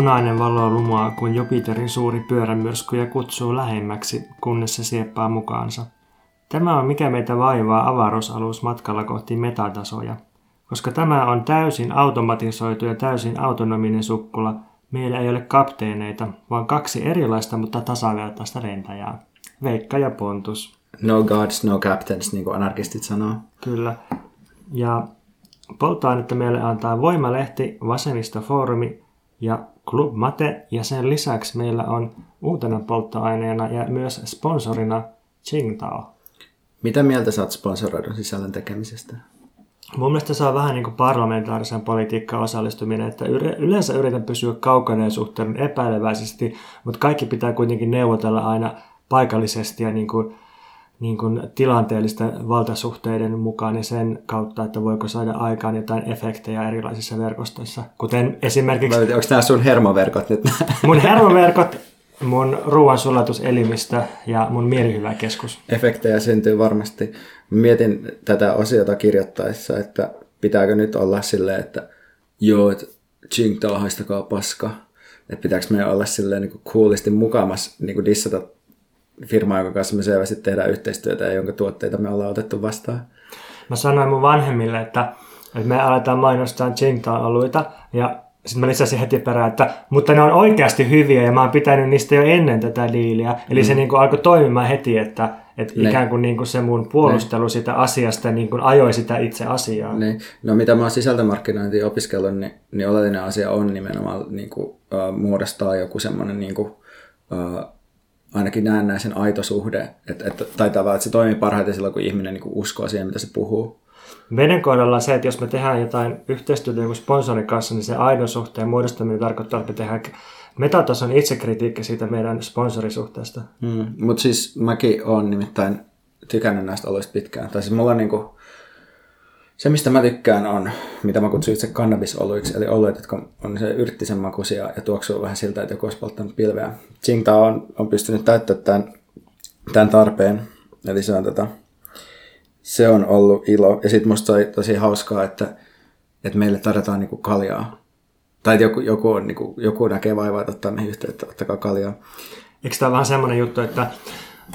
punainen valo lumaa, kun Jupiterin suuri pyörämyrsky ja kutsuu lähemmäksi, kunnes se sieppaa mukaansa. Tämä on mikä meitä vaivaa avaruusalus matkalla kohti metatasoja. Koska tämä on täysin automatisoitu ja täysin autonominen sukkula, meillä ei ole kapteeneita, vaan kaksi erilaista, mutta tasavertaista lentäjää. Veikka ja Pontus. No gods, no captains, niin kuin anarkistit sanoo. Kyllä. Ja polttoainetta meille antaa Voimalehti, Vasemmistofoorumi ja Club Mate. Ja sen lisäksi meillä on uutena polttoaineena ja myös sponsorina Qingdao. Mitä mieltä saat sponsoroidun sisällön tekemisestä? Mun mielestä se on vähän niin kuin parlamentaarisen politiikkaan osallistuminen, että yleensä yritän pysyä kaukana ja suhteen epäileväisesti, mutta kaikki pitää kuitenkin neuvotella aina paikallisesti ja niin kuin, niin kuin tilanteellisten valtasuhteiden mukaan ja sen kautta, että voiko saada aikaan jotain efektejä erilaisissa verkostoissa. Kuten esimerkiksi... Onko nämä sun hermoverkot nyt? Mun hermoverkot, mun ruoansulatuselimistö ja mun mielihyväkeskus. Efektejä syntyy varmasti. Mietin tätä osiota kirjoittaessa, että pitääkö nyt olla silleen, että joo, että Tsingtao haistakaa paska. Että pitääkö meidän olla silleen niin coolisti mukamas niin kuin dissata firmaa, jonka kanssa me selvästi tehdään yhteistyötä ja jonka tuotteita me ollaan otettu vastaan. Mä sanoin mun vanhemmille, että, että me aletaan mainostaa Qingdao-alueita ja sitten mä lisäsin heti perään, että mutta ne on oikeasti hyviä ja mä oon pitänyt niistä jo ennen tätä diiliä. Eli mm. se niin kuin alkoi toimimaan heti, että, että ne. ikään kuin, niin kuin se mun puolustelu ne. sitä asiasta niin kuin ajoi sitä itse asiaa. Ne. No mitä mä oon sisältömarkkinointia opiskellut, niin, niin oleellinen asia on nimenomaan niin kuin, uh, muodostaa joku semmoinen niin kuin, uh, ainakin näen sen aito suhde, että, että, tai tavallaan, että se toimii parhaiten silloin, kun ihminen niin kuin uskoo siihen, mitä se puhuu. Meidän kohdalla se, että jos me tehdään jotain yhteistyötä jonkun sponsorin kanssa, niin se aidon suhteen muodostaminen tarkoittaa, että me tehdään metatason itsekritiikki siitä meidän sponsorisuhteesta. Mm, mutta siis mäkin olen nimittäin tykännyt näistä oloista pitkään. Tai siis mulla on niinku, se, mistä mä tykkään, on, mitä mä kutsun itse kannabisoluiksi, eli oluet, jotka on se yrttisen makuisia ja tuoksuu vähän siltä, että joku olisi polttanut pilveä. Tsingtao on, on pystynyt täyttämään tämän, tämän tarpeen, eli se on, tota, se on ollut ilo. Ja sitten musta oli tosi hauskaa, että, että meille tarjotaan niinku kaljaa. Tai että joku, joku, on, niinku, joku näkee vaivaa, että ottaa meihin yhteyttä, ottakaa kaljaa. Eikö tämä vähän semmoinen juttu, että,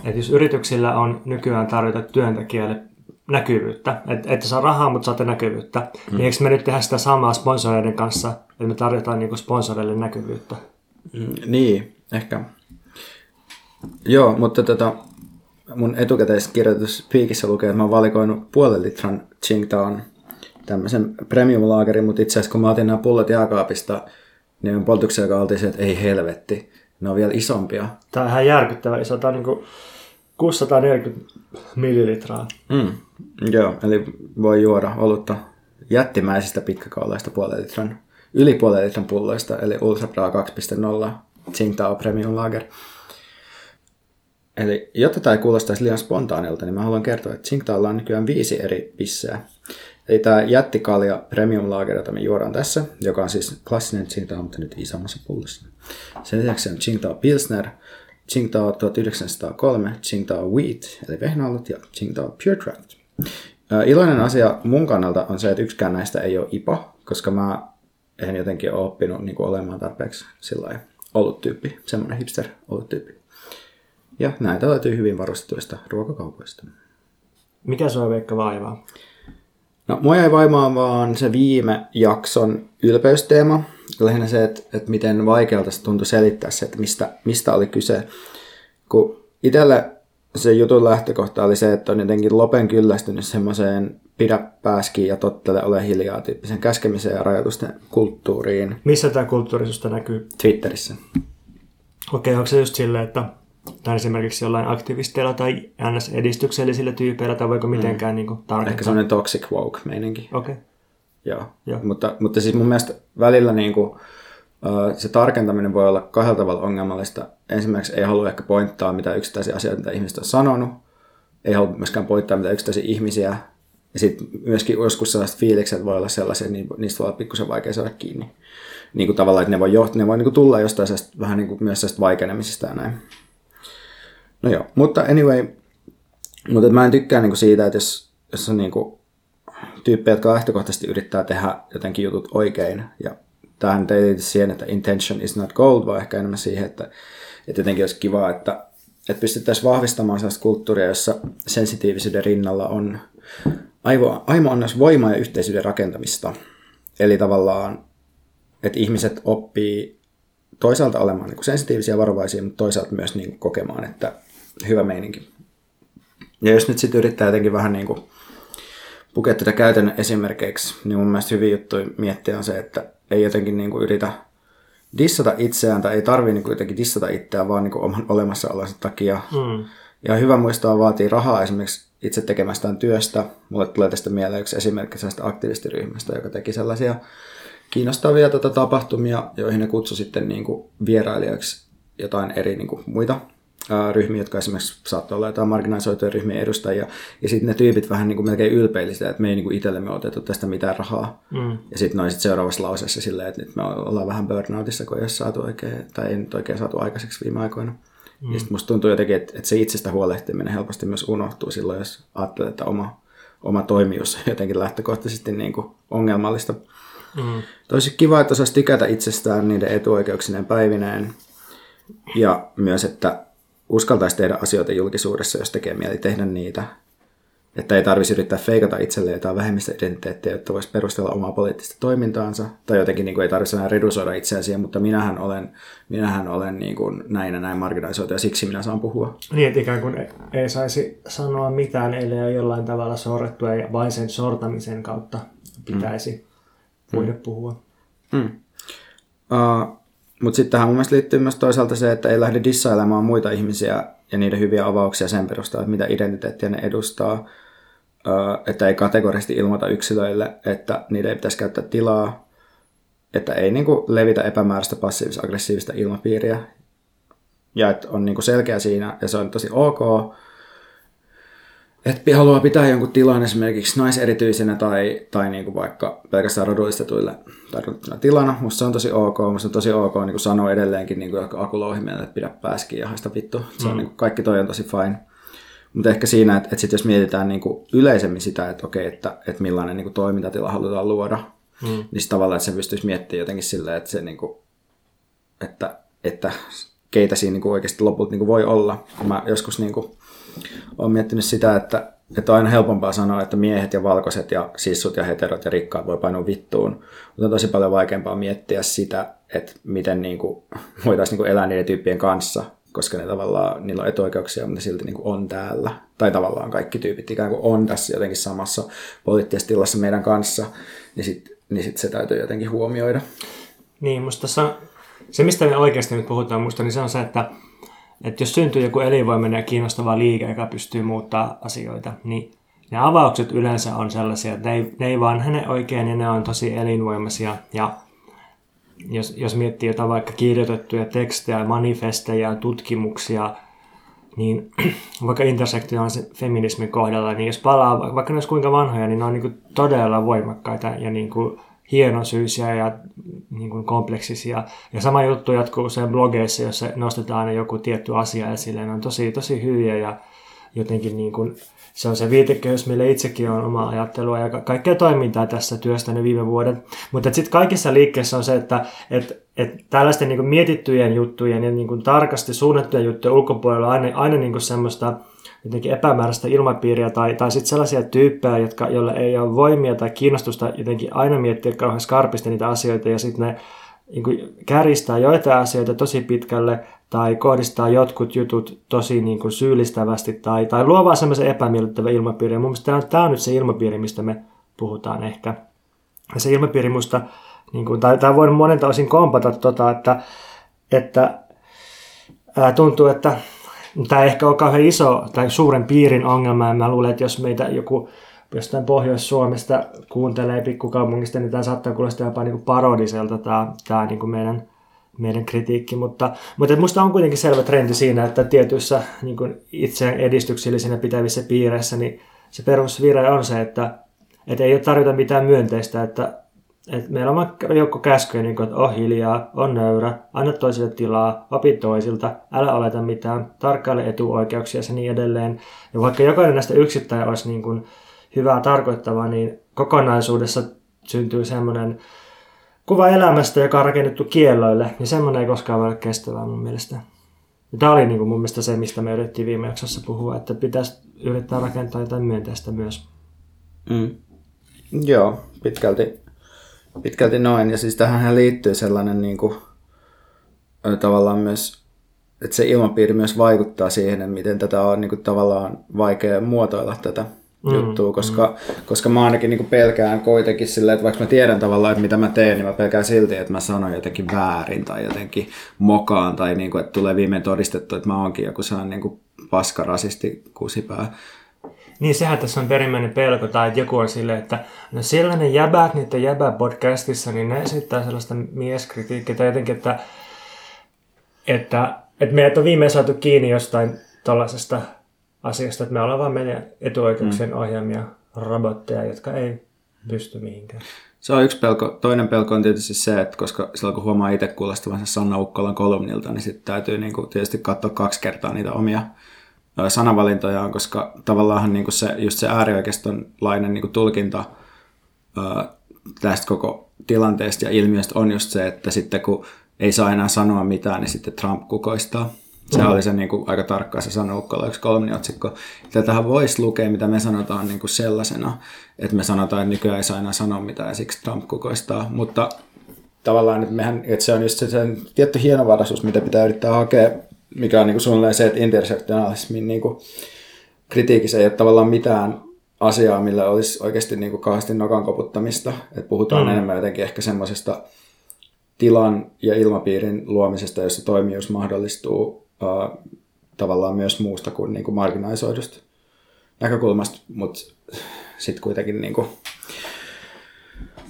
että jos yrityksillä on nykyään tarjota työntekijälle näkyvyyttä. Että et saa rahaa, mutta saatte näkyvyyttä. Mm. Niin eikö me nyt tehdä sitä samaa sponsoreiden kanssa, että me tarjotaan niinku sponsoreille näkyvyyttä? Mm, niin, ehkä. Joo, mutta tota, mun etukäteiskirjoitus Piikissä lukee, että mä oon valikoinut puolen litran Qingdaon tämmöisen premium laagerin, mutta itse asiassa kun mä otin nämä pullot jääkaapista, niin on poltuksia, joka oltiin se, että ei helvetti, ne on vielä isompia. Tämä on ihan järkyttävä iso, tämä on niin kuin 640 millilitraa. Mm, joo, eli voi juoda olutta jättimäisistä pitkäkaulaista puolen litran, yli puolen litran pulloista, eli Ultra Bra 2.0 Tsingtao Premium Lager. Eli jotta tämä ei kuulostaisi liian spontaanilta, niin mä haluan kertoa, että Tsingtaolla on nykyään viisi eri pisseä. Eli tämä jättikalja Premium Lager, jota me juodaan tässä, joka on siis klassinen Tsingtao, mutta nyt isommassa pullossa. Sen lisäksi on Tsingtao Pilsner, Tsingtao 1903, Tsingtao Wheat, eli vehnäolut, ja Tsingtao Pure Draft. Iloinen asia mun kannalta on se, että yksikään näistä ei ole IPA, koska mä en jotenkin ole oppinut niin kuin olemaan tarpeeksi sillä ollut tyyppi, semmoinen hipster ollut tyyppi. Ja näitä löytyy hyvin varustetuista ruokakaupoista. Mikä sua Veikka vaivaa? No, mua ei vaimaa vaan se viime jakson ylpeysteema. Lähinnä se, että, että miten vaikealta se tuntui selittää se, että mistä, mistä oli kyse. Kun itselle se jutun lähtökohta oli se, että on jotenkin lopen kyllästynyt semmoiseen pidä pääskiin ja tottele ole hiljaa tyyppisen käskemiseen ja rajoitusten kulttuuriin. Missä tämä kulttuurisuus näkyy? Twitterissä. Okei, onko se just silleen, että tai esimerkiksi jollain aktivisteilla tai NS-edistyksellisillä tyypeillä, tai voiko mitenkään mm. niin kuin, tarkentaa? Ehkä sellainen toxic woke-meininki. Okei. Okay. Joo. Joo. Mutta, mutta siis mun mielestä välillä niin kuin, se tarkentaminen voi olla kahdella tavalla ongelmallista. Ensimmäiseksi ei halua ehkä pointtaa mitä yksittäisiä asioita, mitä ihmiset on sanonut. Ei halua myöskään pointtaa mitä yksittäisiä ihmisiä. Ja sitten myöskin joskus sellaiset fiilikset voi olla sellaisia, että niistä voi olla pikkusen vaikea saada kiinni. Niin kuin tavallaan, että ne voi, joht- ne voi niin kuin tulla jostain vähän niin kuin myös vaikenemisesta ja näin. No joo, mutta anyway, mutta mä en tykkää niinku siitä, että jos, jos on niinku tyyppejä, jotka lähtökohtaisesti yrittää tehdä jotenkin jutut oikein ja tähän ei liity siihen, että intention is not gold, vaan ehkä enemmän siihen, että, että jotenkin olisi kiva, että, että pystyttäisiin vahvistamaan sellaista kulttuuria, jossa sensitiivisyyden rinnalla on aivo, aimo annos voimaa ja yhteisyyden rakentamista. Eli tavallaan, että ihmiset oppii toisaalta olemaan niin kuin sensitiivisiä ja varovaisia, mutta toisaalta myös niin kuin kokemaan, että hyvä meininki. Ja jos nyt sitten yrittää jotenkin vähän niin kuin pukea tätä käytännön esimerkiksi, niin mun mielestä hyvin juttu miettiä on se, että ei jotenkin niin kuin yritä dissata itseään tai ei tarvii niin kuin jotenkin dissata itseään vaan niin kuin oman olemassaolonsa takia. Mm. Ja hyvä muistaa vaatii rahaa esimerkiksi itse tekemästään työstä. Mulle tulee tästä mieleen yksi esimerkki sellaista aktivistiryhmästä, joka teki sellaisia kiinnostavia tota, tapahtumia, joihin ne kutsui sitten niin kuin vierailijoiksi jotain eri niin kuin, muita ryhmiä, jotka esimerkiksi saattoi olla jotain marginalisoituja ryhmien edustajia. Ja sitten ne tyypit vähän niin kuin melkein ylpeili sitä, että me ei niin kuin itsellemme otettu tästä mitään rahaa. Mm. Ja sitten noin sit seuraavassa lauseessa silleen, että nyt me ollaan vähän burnoutissa, kun ei ole saatu oikein, tai ei nyt oikein saatu aikaiseksi viime aikoina. Mm. Ja sitten musta tuntuu jotenkin, että, että se itsestä huolehtiminen helposti myös unohtuu silloin, jos ajattelee, että oma, oma toimijuus on jotenkin lähtökohtaisesti niin kuin ongelmallista. Mm. Tosi kiva, että osaisi tykätä itsestään niiden etuoikeuksineen päivineen. Ja myös, että uskaltaisi tehdä asioita julkisuudessa, jos tekee mieli tehdä niitä. Että ei tarvitsisi yrittää feikata itselleen jotain vähemmistöidentiteettiä, jotta voisi perustella omaa poliittista toimintaansa. Tai jotenkin niin kuin ei tarvitse enää redusoida itseään siihen, mutta minähän olen, minähän olen niin kuin näin ja näin marginalisoitu ja siksi minä saan puhua. Niin, että ikään kuin ei saisi sanoa mitään, ellei ole jollain tavalla sorrettua ja vain sen sortamisen kautta pitäisi mm. voida mm. puhua. Mm. Uh, mutta sitten tähän mun mielestä liittyy myös toisaalta se, että ei lähde dissailemaan muita ihmisiä ja niiden hyviä avauksia sen perusteella, että mitä identiteettiä ne edustaa. Että ei kategorisesti ilmoita yksilöille, että niiden ei pitäisi käyttää tilaa. Että ei niin kuin levitä epämääräistä passiivis-aggressiivista ilmapiiriä. Ja että on niin kuin selkeä siinä ja se on tosi ok että haluaa pitää jonkun tilan esimerkiksi naiserityisenä tai, tai niin kuin vaikka pelkästään rodullistetuille tarkoittuna tilana. Musta se on tosi ok. Musta on tosi ok niin kuin sanoa edelleenkin niin kuin että pidä pääskin ja haista vittu. Se on, mm. niin kuin, kaikki toi on tosi fine. Mutta ehkä siinä, että, että sit jos mietitään niin kuin yleisemmin sitä, että okei, että, että millainen niin kuin toimintatila halutaan luoda, mm. niin tavallaan, että se pystyisi miettimään jotenkin silleen, että, se, niin kuin, että, että keitä siinä niin kuin oikeasti lopulta niin kuin voi olla. Mä joskus niin kuin, olen miettinyt sitä, että, että on aina helpompaa sanoa, että miehet ja valkoiset ja sissut ja heterot ja rikkaat voi painua vittuun, mutta on tosi paljon vaikeampaa miettiä sitä, että miten niin kuin, voitaisiin niin kuin elää niiden tyyppien kanssa, koska ne tavallaan, niillä on etuoikeuksia, mutta ne silti niin kuin on täällä. Tai tavallaan kaikki tyypit ikään kuin on tässä jotenkin samassa poliittisessa tilassa meidän kanssa, niin sitten niin sit se täytyy jotenkin huomioida. Niin, musta tässä se, mistä me oikeasti nyt puhutaan musta, niin se on se, että että jos syntyy joku elinvoimainen ja kiinnostava liike, joka pystyy muuttaa asioita, niin ne avaukset yleensä on sellaisia, että ne ei, ne ei vaan häne oikein ja ne on tosi elinvoimaisia. Ja jos, jos miettii jotain vaikka kirjoitettuja tekstejä, manifesteja, tutkimuksia, niin vaikka intersektionaalisen feminismin kohdalla, niin jos palaa, vaikka ne olisi kuinka vanhoja, niin ne on niin todella voimakkaita ja niin kuin hienosyisiä ja niin kuin kompleksisia. Ja sama juttu jatkuu sen blogeissa, jossa nostetaan joku tietty asia esille. Ne on tosi, tosi hyviä ja jotenkin niin kuin, se on se viitekehys, mille itsekin on oma ajattelua ja kaikkea toimintaa tässä työstänyt viime vuoden. Mutta sitten kaikissa liikkeissä on se, että et, et tällaisten niin kuin mietittyjen juttujen ja niin kuin tarkasti suunnattujen juttujen ulkopuolella on aina, aina niin kuin semmoista jotenkin epämääräistä ilmapiiriä tai, tai sitten sellaisia tyyppejä, jotka, joilla ei ole voimia tai kiinnostusta jotenkin aina miettiä kauhean skarpisti niitä asioita ja sitten ne niin kuin käristää joitain asioita tosi pitkälle tai kohdistaa jotkut jutut tosi niin kuin syyllistävästi tai, tai luo vaan semmoisen epämiellyttävän ilmapiirin. Mun mielestä tämä on, tämä on nyt se ilmapiiri, mistä me puhutaan ehkä. Ja se ilmapiiri musta, niin kuin, tai tämä voi monelta osin kompata, tota, että, että ää, tuntuu, että Tämä ei ehkä ole kauhean iso tai suuren piirin ongelma, ja mä luulen, että jos meitä joku jostain Pohjois-Suomesta kuuntelee pikkukaupungista, niin tämä saattaa kuulostaa jopa niin parodiselta tämä, tämä niin kuin meidän, meidän kritiikki, mutta, mutta minusta on kuitenkin selvä trendi siinä, että tietyissä niin kuin itse edistyksellisinä pitävissä piireissä, niin se perusvire on se, että, että ei ole tarjota mitään myönteistä, että et meillä on joukko käskyjä, niin kuin, että on hiljaa, on nöyrä, anna toisille tilaa, opi toisilta, älä oleta mitään, tarkkaile etuoikeuksia ja niin edelleen. Ja vaikka jokainen näistä yksittäin olisi niin kuin hyvää tarkoittava, niin kokonaisuudessa syntyy semmoinen kuva elämästä, joka on rakennettu kielloille, niin semmoinen ei koskaan voi olla kestävää mun mielestä. Ja tämä oli niin kuin mun mielestä se, mistä me yritettiin viime jaksossa puhua, että pitäisi yrittää rakentaa jotain myönteistä myös. Mm. Joo, pitkälti, pitkälti noin. Ja siis tähän liittyy sellainen niin kuin, tavallaan myös, että se ilmapiiri myös vaikuttaa siihen, miten tätä on niin kuin, tavallaan vaikea muotoilla tätä mm, juttua, koska, mm. koska mä ainakin niin kuin pelkään kuitenkin silleen, että vaikka mä tiedän tavallaan, että mitä mä teen, niin mä pelkään silti, että mä sanon jotenkin väärin tai jotenkin mokaan tai niin kuin, että tulee viimein todistettu, että mä oonkin joku sellainen niin kuin paskarasisti kusipää. Niin sehän tässä on perimmäinen pelko, tai että joku on silleen, että no sellainen jäbät niiden jäbä podcastissa, niin ne esittää sellaista mieskritiikkiä tai jotenkin, että, että, että meidät on viimein saatu kiinni jostain tällaisesta asiasta, että me ollaan vaan meidän etuoikeuksien mm. ohjaamia robotteja, jotka ei pysty mihinkään. Se on yksi pelko. Toinen pelko on tietysti se, että koska silloin kun huomaa itse kuulostavansa Sanna Ukkolan kolumnilta, niin sitten täytyy niin kuin tietysti katsoa kaksi kertaa niitä omia sanavalintojaan, koska tavallaan niin kuin se, just se äärioikeistonlainen niin kuin tulkinta ää, tästä koko tilanteesta ja ilmiöstä on just se, että sitten kun ei saa enää sanoa mitään, niin sitten Trump kukoistaa. Se mm. oli se niin kuin, aika tarkkaan se sanoi Ukkola yksi kolminiotsikko. Tätähän voisi lukea, mitä me sanotaan niin kuin sellaisena, että me sanotaan, että nykyään ei saa enää sanoa mitään ja siksi Trump kukoistaa. Mutta tavallaan, että, mehän, että se on just se, se tietty hienovaraisuus, mitä pitää yrittää hakea mikä on niin kuin suunnilleen se, että intersektionaalismin niin kuin kritiikissä ei ole tavallaan mitään asiaa, millä olisi oikeasti niin kuin kauheasti nokan koputtamista. Että puhutaan mm. enemmän jotenkin ehkä semmoisesta tilan ja ilmapiirin luomisesta, jossa toimijuus mahdollistuu uh, tavallaan myös muusta kuin, niin kuin marginalisoidusta näkökulmasta, mutta sitten kuitenkin niin kuin,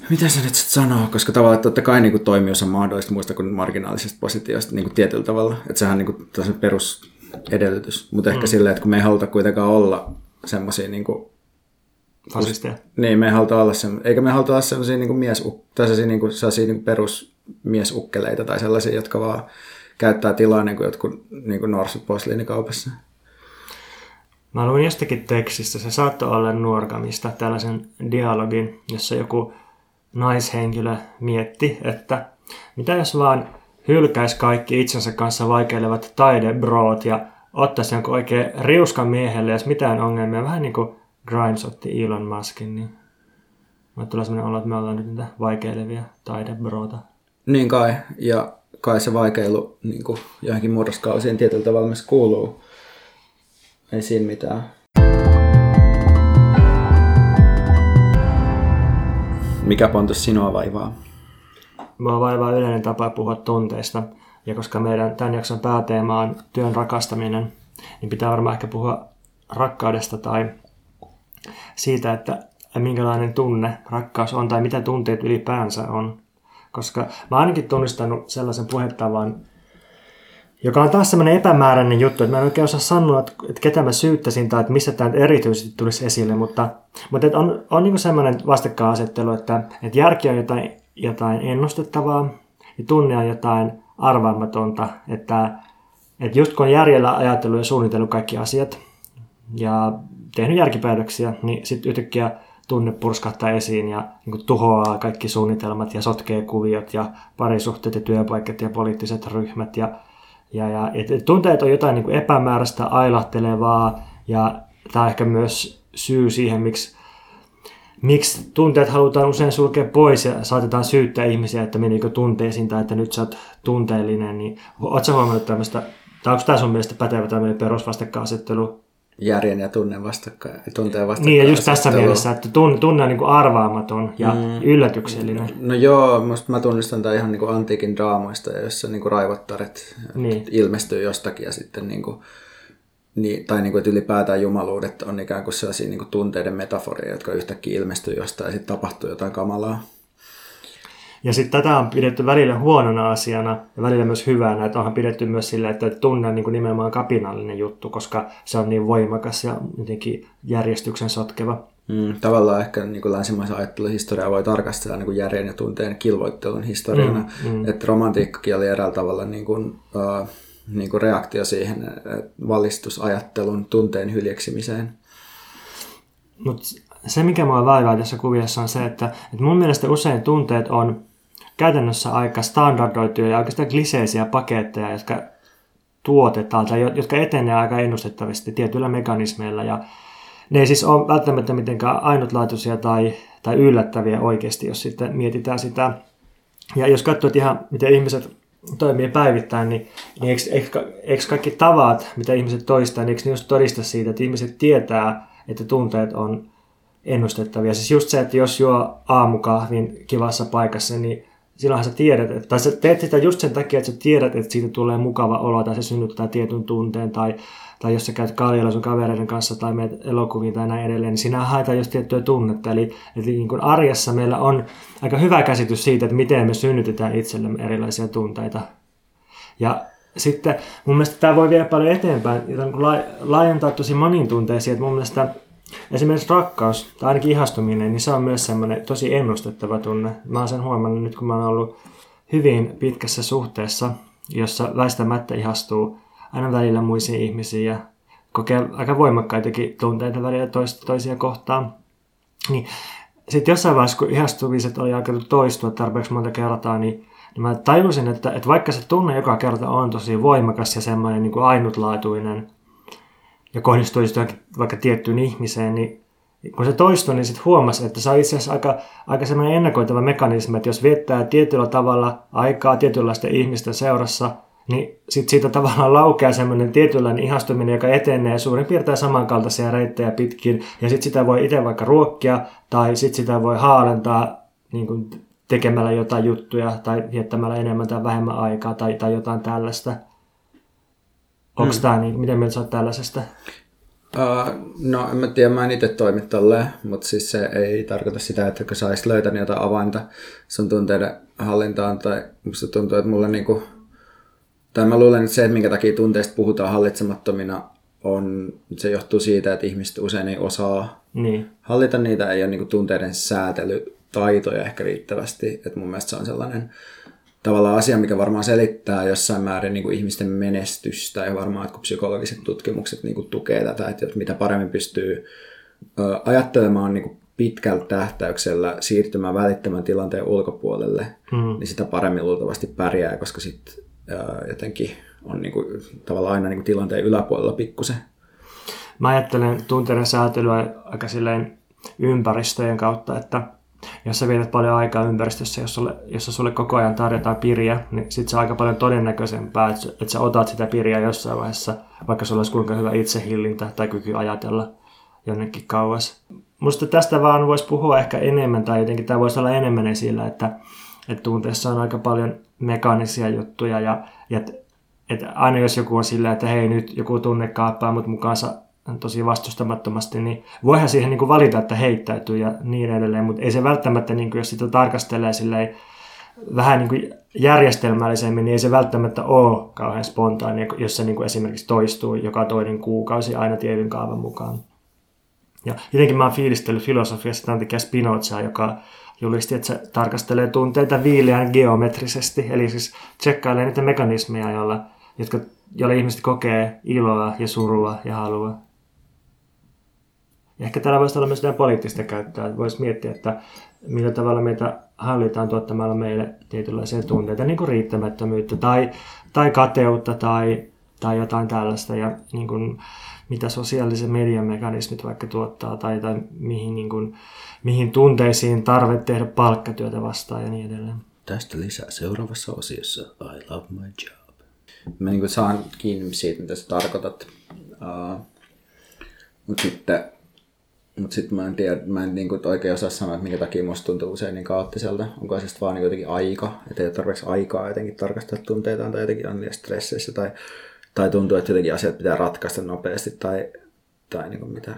mitä sä nyt sanoo, koska tavallaan totta kai niin toimijuus on mahdollista muista kuin marginaalisesta positiosta niin kuin tietyllä tavalla, että sehän on niin kuin perusedellytys, mutta mm. ehkä silleen, että kun me ei haluta kuitenkaan olla semmoisia niin kuin, Fasisteja. Niin, me ei haluta olla semmoisia, eikä me haluta olla semmoisia niin mies, tai sellaisia, niin kuin, sellaisia niin perusmiesukkeleita tai sellaisia, jotka vaan käyttää tilaa niin kuin jotkut niin kuin norsut posliinikaupassa. Mä luin jostakin tekstistä, se saattoi olla Nuorgamista, tällaisen dialogin, jossa joku naishenkilö mietti, että mitä jos vaan hylkäisi kaikki itsensä kanssa vaikeilevat taidebroot ja ottaisi jonkun oikein riuskan miehelle, jos mitään ongelmia, vähän niin kuin Grimes otti Elon Muskin, niin Mä tulee sellainen olo, että me ollaan nyt niitä vaikeilevia taidebroota. Niin kai, ja kai se vaikeilu niin kuin johonkin murroskausiin tietyllä tavalla myös kuuluu. Ei siinä mitään. Mikä Pontus sinua vaivaa? Mua vaivaa yleinen tapa puhua tunteista. Ja koska meidän tämän jakson pääteema on työn rakastaminen, niin pitää varmaan ehkä puhua rakkaudesta tai siitä, että minkälainen tunne rakkaus on tai mitä tunteet ylipäänsä on. Koska mä ainakin tunnistanut sellaisen puhettavan, joka on taas semmoinen epämääräinen juttu, että mä en oikein osaa sanoa, että, ketä mä syyttäisin tai että missä tämä erityisesti tulisi esille, mutta, mutta että on, on niin semmoinen vastakkainasettelu, että, että järki on jotain, jotain ennustettavaa ja tunne on jotain arvaamatonta, että, että just kun on järjellä ajatellut ja suunnitellut kaikki asiat ja tehnyt järkipäätöksiä, niin sitten yhtäkkiä tunne purskahtaa esiin ja niin tuhoaa kaikki suunnitelmat ja sotkee kuviot ja parisuhteet ja työpaikat ja poliittiset ryhmät ja ja, ja et, tunteet on jotain niin kuin epämääräistä, ailahtelevaa ja tämä on ehkä myös syy siihen, miksi, miksi tunteet halutaan usein sulkea pois ja saatetaan syyttää ihmisiä, että menikö tunteisiin tai että nyt sä oot tunteellinen. Niin, ootko huomannut tämmöistä, tai onko tämä sun mielestä pätevä tämmöinen perusvastakkainasettelu järjen ja tunne vastakkain, tunteen vastakkain. Niin, ja just tässä mielessä, että tunne, tunne on niin kuin arvaamaton ja mm. yllätyksellinen. No joo, musta mä tunnistan tämän ihan niin kuin antiikin draamoista, joissa niin kuin raivottaret niin. ilmestyy jostakin ja sitten niin kuin, niin, tai niin kuin, että ylipäätään jumaluudet on ikään kuin sellaisia niin kuin tunteiden metaforia, jotka yhtäkkiä ilmestyy jostain ja sitten tapahtuu jotain kamalaa. Ja sitten tätä on pidetty välillä huonona asiana ja välillä myös hyvänä, että onhan pidetty myös sillä, että tunne on niin kuin nimenomaan kapinallinen juttu, koska se on niin voimakas ja jotenkin järjestyksen sotkeva. Mm, tavallaan ehkä niin kuin länsimaisen ajatteluhistoriaa voi tarkastella niin kuin järjen ja tunteen kilvoittelun historiana, mm, mm. että romantiikkakin oli eräällä tavalla niin kuin, uh, niin kuin reaktio siihen valistusajattelun tunteen hyljeksimiseen. Mutta se, mikä mua vaivaa tässä kuviossa on se, että, että mun mielestä usein tunteet on käytännössä aika standardoituja ja oikeastaan kliseisiä paketteja, jotka tuotetaan tai jotka etenee aika ennustettavasti tietyillä mekanismeilla. Ja ne ei siis ole välttämättä mitenkään ainutlaatuisia tai, tai yllättäviä oikeasti, jos sitten mietitään sitä. Ja jos katsoo ihan, miten ihmiset toimii päivittäin, niin, niin eikö, eikö, eikö kaikki tavat, mitä ihmiset toistaa, niin eikö ne just todista siitä, että ihmiset tietää, että tunteet on ennustettavia. Siis just se, että jos juo aamukahvin kivassa paikassa, niin silloinhan sä tiedät, että, tai sä teet sitä just sen takia, että sä tiedät, että siitä tulee mukava olo tai se synnyttää tietyn tunteen tai, tai jos sä käyt kaljalla sun kavereiden kanssa tai meet elokuviin tai näin edelleen, niin sinä haetaan just tiettyä tunnetta. Eli, eli niin kuin arjessa meillä on aika hyvä käsitys siitä, että miten me synnytetään itsellemme erilaisia tunteita. Ja sitten mun mielestä tämä voi viedä paljon eteenpäin ja laajentaa tosi moniin tunteisiin. Että mun mielestä Esimerkiksi rakkaus, tai ainakin ihastuminen, niin se on myös semmoinen tosi ennustettava tunne. Mä oon sen huomannut nyt, kun mä oon ollut hyvin pitkässä suhteessa, jossa väistämättä ihastuu aina välillä muisiin ihmisiin ja kokee aika voimakkaitakin tunteita välillä toista toisia kohtaan. Niin sitten jossain vaiheessa, kun ihastumiset oli alkanut toistua tarpeeksi monta kertaa, niin, niin mä tajusin, että, että vaikka se tunne joka kerta on tosi voimakas ja semmoinen niin kuin ainutlaatuinen, ja kohdistuisi vaikka tiettyyn ihmiseen, niin kun se toistui, niin sitten huomasi, että se on itse asiassa aika, aika semmoinen ennakoitava mekanismi, että jos viettää tietyllä tavalla aikaa tietynlaisten ihmisten seurassa, niin sitten siitä tavallaan laukeaa semmoinen tietynlainen ihastuminen, joka etenee suurin piirtein samankaltaisia reittejä pitkin, ja sitten sitä voi itse vaikka ruokkia, tai sitten sitä voi haalentaa niin kuin tekemällä jotain juttuja, tai viettämällä enemmän tai vähemmän aikaa, tai, tai jotain tällaista. Onko mm. tämä niin, miten mieltä sä tällaisesta? Uh, no en mä tiedä, mä en itse toimi tolleen, mutta siis se ei tarkoita sitä, että kun sä olisit löytänyt jotain avainta sun tunteiden hallintaan, tai musta tuntuu, että mulle niinku, tai mä luulen, että se, että minkä takia tunteista puhutaan hallitsemattomina, on, se johtuu siitä, että ihmiset usein ei osaa niin. hallita niitä, ei ole niinku tunteiden säätelytaitoja ehkä riittävästi, että mun mielestä se on sellainen tavallaan asia, mikä varmaan selittää jossain määrin niin kuin ihmisten menestystä ja varmaan, että psykologiset tutkimukset niin kuin tukee tätä, että mitä paremmin pystyy ajattelemaan niin kuin pitkällä tähtäyksellä siirtymään välittömän tilanteen ulkopuolelle, mm. niin sitä paremmin luultavasti pärjää, koska sitten jotenkin on niin kuin, tavallaan aina niin kuin tilanteen yläpuolella pikkusen. Mä ajattelen tunteiden säätelyä aika silleen ympäristöjen kautta, että jos sä vietät paljon aikaa ympäristössä, jos sulle, jossa sulle koko ajan tarjotaan piriä, niin sit se on aika paljon todennäköisempää, että, että sä otat sitä piriä jossain vaiheessa, vaikka sulla olisi kuinka hyvä itsehillintä tai kyky ajatella jonnekin kauas. Musta tästä vaan voisi puhua ehkä enemmän, tai jotenkin tämä voisi olla enemmän esillä, että, että tunteessa on aika paljon mekaanisia juttuja, ja, ja että, aina jos joku on silleen, että hei nyt joku tunne kaappaa mut mukaansa tosi vastustamattomasti, niin voihan siihen niin kuin valita, että heittäytyy ja niin edelleen, mutta ei se välttämättä, niin kuin jos sitä tarkastelee silleen, vähän niin kuin järjestelmällisemmin, niin ei se välttämättä ole kauhean spontaani, jos se niin kuin esimerkiksi toistuu joka toinen kuukausi aina tietyn kaavan mukaan. Ja jotenkin mä oon fiilistellyt filosofiassa tämän Spinozaa, joka julisti, että se tarkastelee tunteita viileän geometrisesti, eli siis tsekkailee niitä mekanismeja, joilla, jotka, joilla ihmiset kokee iloa ja surua ja halua. Ehkä täällä voisi olla myös jotain poliittista käyttöä. Voisi miettiä, että millä tavalla meitä hallitaan tuottamalla meille tietynlaisia tunteita, niin kuin riittämättömyyttä tai, tai kateutta tai, tai jotain tällaista. Ja niin kuin, mitä sosiaalisen median mekanismit vaikka tuottaa tai, tai mihin, niin kuin, mihin tunteisiin tarve tehdä palkkatyötä vastaan ja niin edelleen. Tästä lisää seuraavassa osiossa I love my job. Mä niin saan kiinni siitä, mitä sä tarkoitat. Uh, mutta sitten mutta sitten mä en tiedä, mä en niin kuin oikein osaa sanoa, että minkä takia musta tuntuu usein niin kaoottiselta. Onko se vaan niin jotenkin aika, että ei ole tarpeeksi aikaa jotenkin tarkastella tunteitaan tai jotenkin on stresseissä tai, tai tuntuu, että jotenkin asiat pitää ratkaista nopeasti tai, tai niin kuin mitä.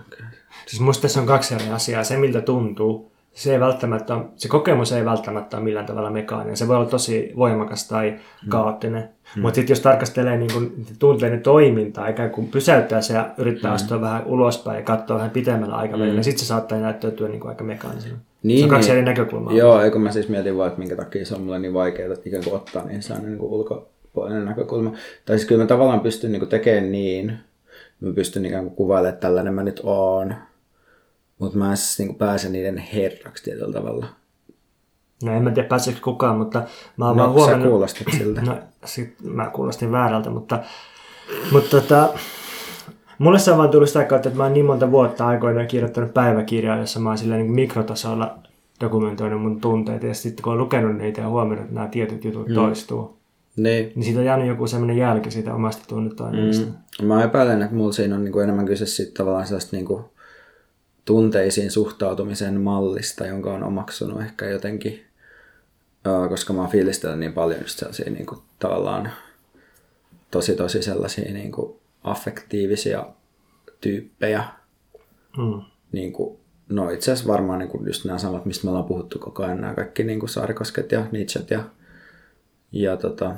Siis musta tässä on kaksi eri asiaa. Se, miltä tuntuu, se, ei välttämättä, se kokemus ei välttämättä ole millään tavalla mekaaninen. Se voi olla tosi voimakas tai mm. kaoottinen. Hmm. Mutta sitten jos tarkastelee niin kun, tunteiden toimintaa, ikään kuin pysäyttää se ja yrittää hmm. astua vähän ulospäin ja katsoa vähän pitemmällä aikavälillä, niin sitten se saattaa näyttäytyä niin aika mekaanisena. Niin, se on kaksi niin. eri näkökulmaa. Joo, eikö mä siis mietin vaan, että minkä takia se on mulle niin vaikeaa että ikään kuin ottaa niin sellainen niin kuin ulkopuolinen näkökulma. Tai siis kyllä mä tavallaan pystyn niin tekemään niin, mä pystyn ikään kuin kuvailemaan, että tällainen mä nyt oon, mutta mä en niin kuin pääse niiden herraksi tietyllä tavalla. No en mä tiedä pääseekö kukaan, mutta mä oon No, vaan sä huomannut... kuulostit siltä. No sit mä kuulostin väärältä, mutta, mutta tota, mulle se on vaan tullut sitä kautta, että mä oon niin monta vuotta aikoinaan kirjoittanut päiväkirjaa, jossa mä oon silleen niin mikrotasolla dokumentoinut mun tunteita ja sitten kun on lukenut niitä ja huomannut, että nämä tietyt jutut mm. toistuu, Niin. niin siitä on jäänyt joku semmoinen jälki siitä omasta tunnetoiminnasta. Mm. Mä epäilen, että mulla siinä on niinku enemmän kyse siitä tavallaan sellaista niinku tunteisiin suhtautumisen mallista, jonka on omaksunut ehkä jotenkin, koska mä oon fiilistellyt niin paljon just sellaisia niinku tavallaan tosi tosi sellaisia niinku affektiivisia tyyppejä. Mm. Niinku, no itse asiassa varmaan niinku just nämä samat, mistä me ollaan puhuttu koko ajan, nämä kaikki niinku Saarikosket ja Nietzschet ja, ja tota,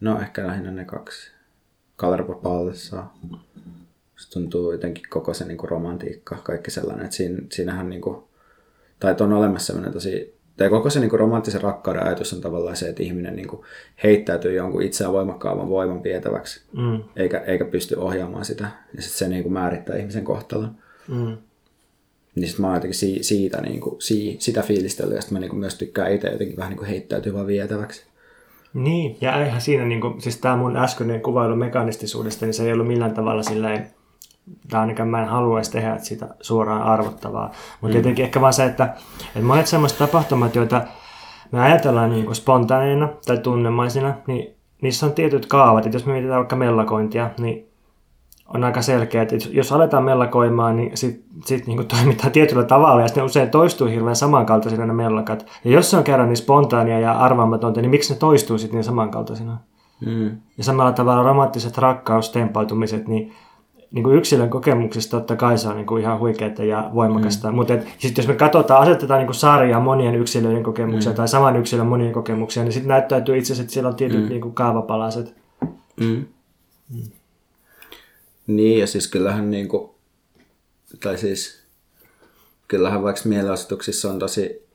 no ehkä lähinnä ne kaksi. Kalervo Pallessa. Se tuntuu jotenkin koko se niinku romantiikka, kaikki sellainen, että siinä, siinähän niinku, tai että on olemassa sellainen tosi, tai koko se niinku romanttisen rakkauden ajatus on tavallaan se, että ihminen niinku heittäytyy jonkun itseään voimakkaamman voiman vietäväksi, Mm. eikä, eikä pysty ohjaamaan sitä, ja sitten se niinku määrittää ihmisen kohtalon. Mm. Niin sit mä oon jotenkin si- siitä, niinku, si- sitä fiilistellyt, ja sit mä niinku myös tykkään itse jotenkin vähän niinku heittäytyä vaan vietäväksi. Niin, ja eihän siinä, niin kuin, siis tämä mun äskeinen kuvailu mekanistisuudesta, niin se ei ollut millään tavalla silleen, tai ainakaan mä en haluaisi tehdä sitä suoraan arvottavaa. Mutta mm. jotenkin ehkä vaan se, että, että monet sellaiset tapahtumat, joita me ajatellaan niin kuin spontaaneina tai tunnemaisina, niin niissä on tietyt kaavat. Että jos me mietitään vaikka mellakointia, niin on aika selkeä, että jos aletaan mellakoimaan, niin sitten sit niin toimitaan tietyllä tavalla ja sitten usein toistuu hirveän samankaltaisina ne mellakat. Ja jos se on kerran niin spontaania ja arvaamatonta, niin miksi ne toistuu sitten niin samankaltaisina? Mm. Ja samalla tavalla romanttiset rakkaustempautumiset, niin, niin kuin yksilön kokemuksista totta kai se on niin kuin ihan huikeaa ja voimakasta. Mm. Mutta sitten jos me katsotaan, asetetaan niin kuin sarjaa monien yksilöiden kokemuksia mm. tai saman yksilön monien kokemuksia, niin sitten näyttäytyy itse asiassa, että siellä on tietyt mm. niin kuin kaavapalaset. Mm. Niin, ja siis kyllähän niinku, tai siis kyllähän vaikka mielenosoituksissa on tosi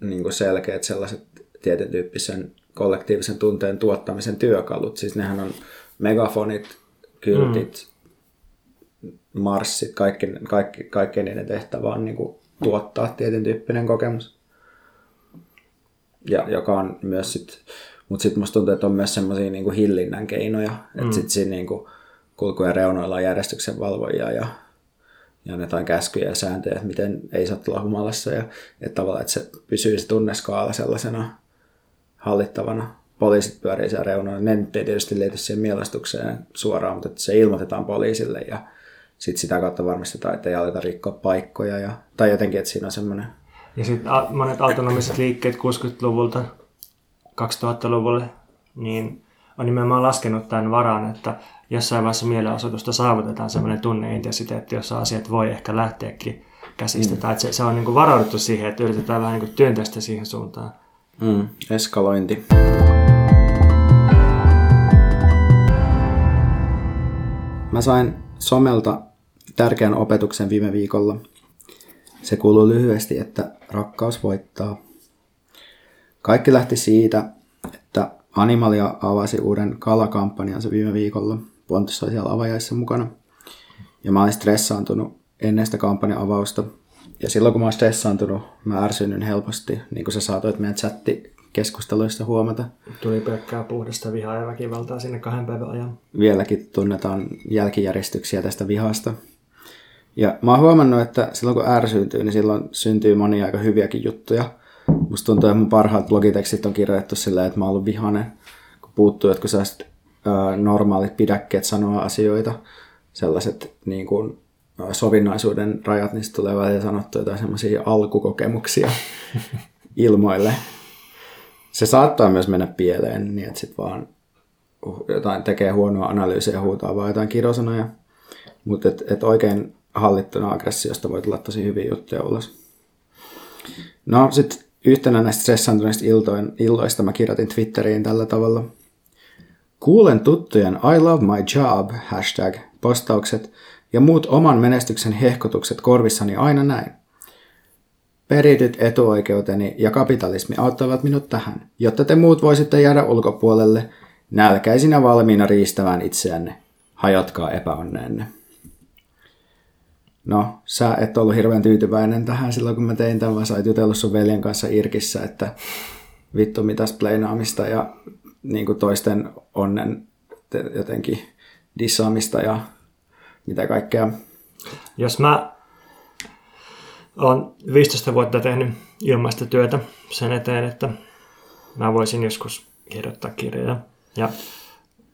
niinku selkeät sellaiset tietyn tyyppisen kollektiivisen tunteen tuottamisen työkalut. Siis nehän on megafonit, kyltit, mm. Marssit, kaikki, kaikki, kaikki niiden tehtävä on niinku tuottaa tietyn tyyppinen kokemus. Ja joka on myös sit, mutta sitten musta tuntuu, että on myös semmoisia niinku hillinnän keinoja, että mm. sitten siinä niinku, kulkujen reunoilla on järjestyksen valvojia ja, ja annetaan käskyjä ja sääntöjä, että miten ei saa tulla humalassa ja että tavallaan, että se pysyy se tunneskaala sellaisena hallittavana. Poliisit pyörii siellä reunoilla. Ne nyt ei tietysti liity siihen mielestukseen suoraan, mutta että se ilmoitetaan poliisille ja sitten sitä kautta varmistetaan, että ei aleta rikkoa paikkoja ja, tai jotenkin, että siinä on semmoinen Ja sitten monet autonomiset liikkeet 60-luvulta 2000-luvulle, niin on nimenomaan laskenut tämän varaan, että jossain vaiheessa mielenosoitusta saavutetaan sellainen tunneintensiteetti, jossa asiat voi ehkä lähteäkin käsistä. Mm. Tai että se, se on niin kuin varauduttu siihen, että yritetään vähän niin työntää sitä siihen suuntaan. mm, eskalointi. Mä sain somelta tärkeän opetuksen viime viikolla. Se kuuluu lyhyesti, että rakkaus voittaa. Kaikki lähti siitä, että Animalia avasi uuden kalakampanjansa viime viikolla. Pontus oli siellä avajaissa mukana. Ja mä olin stressaantunut ennen sitä kampanjan avausta. Ja silloin kun mä oon stressaantunut, mä ärsynyn helposti, niin kuin sä saatoit meidän chattikeskusteluista huomata. Tuli pelkkää puhdasta vihaa ja väkivaltaa sinne kahden päivän ajan. Vieläkin tunnetaan jälkijäristyksiä tästä vihasta. Ja mä oon huomannut, että silloin kun ärsyyntyy, niin silloin syntyy monia aika hyviäkin juttuja. Musta tuntuu, että mun parhaat blogitekstit on kirjoitettu silleen, että mä oon ollut vihainen, kun puuttuu jotkut sellaiset normaalit pidäkkeet sanoa asioita, sellaiset niin kuin, sovinnaisuuden rajat, niin tulee välillä sanottu jotain semmoisia alkukokemuksia ilmoille. Se saattaa myös mennä pieleen niin, että sit vaan jotain tekee huonoa analyysiä ja huutaa vaan jotain kirosanoja. Mutta et, et oikein hallittuna aggressiosta voi tulla tosi hyviä juttuja ulos. No sitten yhtenä näistä stressaantuneista iltoin, illoista mä kirjoitin Twitteriin tällä tavalla. Kuulen tuttujen I love my job hashtag postaukset ja muut oman menestyksen hehkotukset korvissani aina näin. Perityt etuoikeuteni ja kapitalismi auttavat minut tähän, jotta te muut voisitte jäädä ulkopuolelle nälkäisinä valmiina riistämään itseänne. Hajotkaa epäonneenne. No, sä et ollut hirveän tyytyväinen tähän silloin, kun mä tein tämän, vaan sä oot jutellut sun veljen kanssa Irkissä, että vittu mitäs pleinaamista ja niin kuin toisten onnen jotenkin dissaamista ja mitä kaikkea. Jos mä oon 15 vuotta tehnyt ilmaista työtä sen eteen, että mä voisin joskus kirjoittaa kirjoja. Ja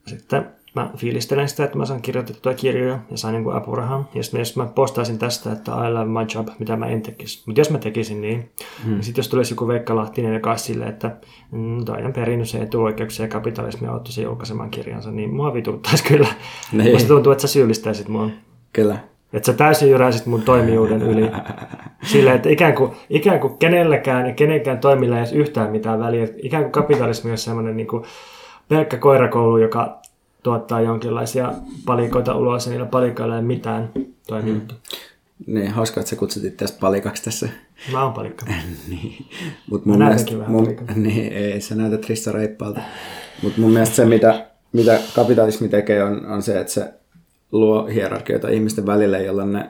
sitten mä fiilistelen sitä, että mä saan kirjoitettua kirjoja ja saan niin apurahaa. Ja sitten jos mä postaisin tästä, että I love my job, mitä mä en tekisi. Mutta jos mä tekisin niin, hmm. niin sitten jos tulisi joku Veikka Lahtinen ja silleen, että mm, toi on perinnyt se etuoikeuksia ja kapitalismia auttaisi julkaisemaan kirjansa, niin mua vituttaisi kyllä. Niin. Musta tuntuu, että sä syyllistäisit mua. Kyllä. Että sä täysin jyräisit mun toimijuuden yli. Sillä, että ikään kuin, ikään kuin kenelläkään ja kenenkään toimilla ei edes yhtään mitään väliä. Ikään kuin kapitalismi on semmoinen niin kuin pelkkä koirakoulu, joka tuottaa jonkinlaisia palikoita ulos ja niillä palikoilla ei ole mitään toimintaa. Mm. Niin, hauska, että sä kutsut itseäsi palikaksi tässä. Mä oon palikka. niin. Mut mun mielestä, vähän mun, Niin, ei, sä näytät Rissa Reippaalta. Mutta mun mielestä se, mitä, mitä kapitalismi tekee, on, on se, että se luo hierarkioita ihmisten välille, jolla ne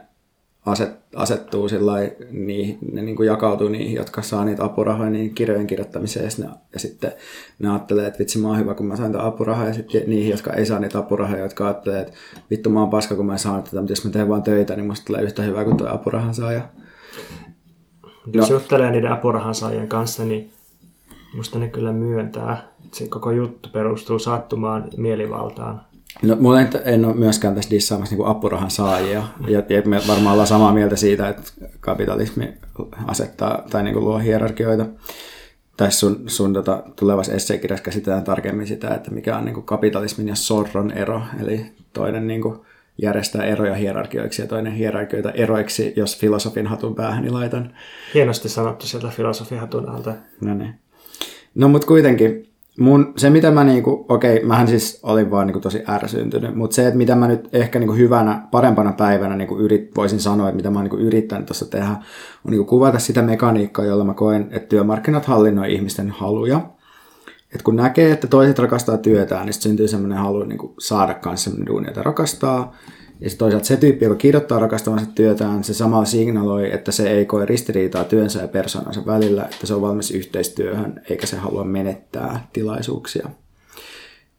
aset, asettuu sillä niin, ne niin kuin jakautuu niihin, jotka saa niitä apurahoja niin kirjojen kirjoittamiseen. Ja, ne, ja sitten ne ajattelee, että vitsi mä oon hyvä, kun mä sain tätä apurahaa. Ja sitten niihin, jotka ei saa niitä apurahoja, jotka ajattelee, että vittu mä oon paska, kun mä en saa tätä. Mutta jos mä teen vaan töitä, niin musta tulee yhtä hyvä kuin tuo apurahan saaja. Jos no. juttelee niiden apurahan saajien kanssa, niin musta ne kyllä myöntää, että se koko juttu perustuu sattumaan mielivaltaan. No, mulla en, en ole myöskään tässä dissaamassa niin apurahan saajia. Ja, ja me varmaan ollaan samaa mieltä siitä, että kapitalismi asettaa tai niin kuin luo hierarkioita. Tässä sun, sun tota, tulevassa esseekirjassa käsitellään tarkemmin sitä, että mikä on niin kuin kapitalismin ja sorron ero. Eli toinen niin kuin järjestää eroja hierarkioiksi ja toinen hierarkioita eroiksi, jos filosofin hatun päähän laitan. Hienosti sanottu sieltä filosofin hatun alta. No niin. No mutta kuitenkin mun, se mitä mä niinku, okei, okay, mähän siis olin vaan niinku tosi ärsyntynyt, mutta se, että mitä mä nyt ehkä niinku hyvänä, parempana päivänä niinku yrit, voisin sanoa, että mitä mä oon niinku yrittänyt tuossa tehdä, on niinku kuvata sitä mekaniikkaa, jolla mä koen, että työmarkkinat hallinnoi ihmisten haluja. Et kun näkee, että toiset rakastaa työtään, niin syntyy semmoinen halu niinku saada kanssa semmoinen duuni, jota rakastaa. Ja sitten toisaalta se tyyppi, joka kirjoittaa rakastavansa työtään, se samalla signaloi, että se ei koe ristiriitaa työnsä ja persoonansa välillä, että se on valmis yhteistyöhön, eikä se halua menettää tilaisuuksia.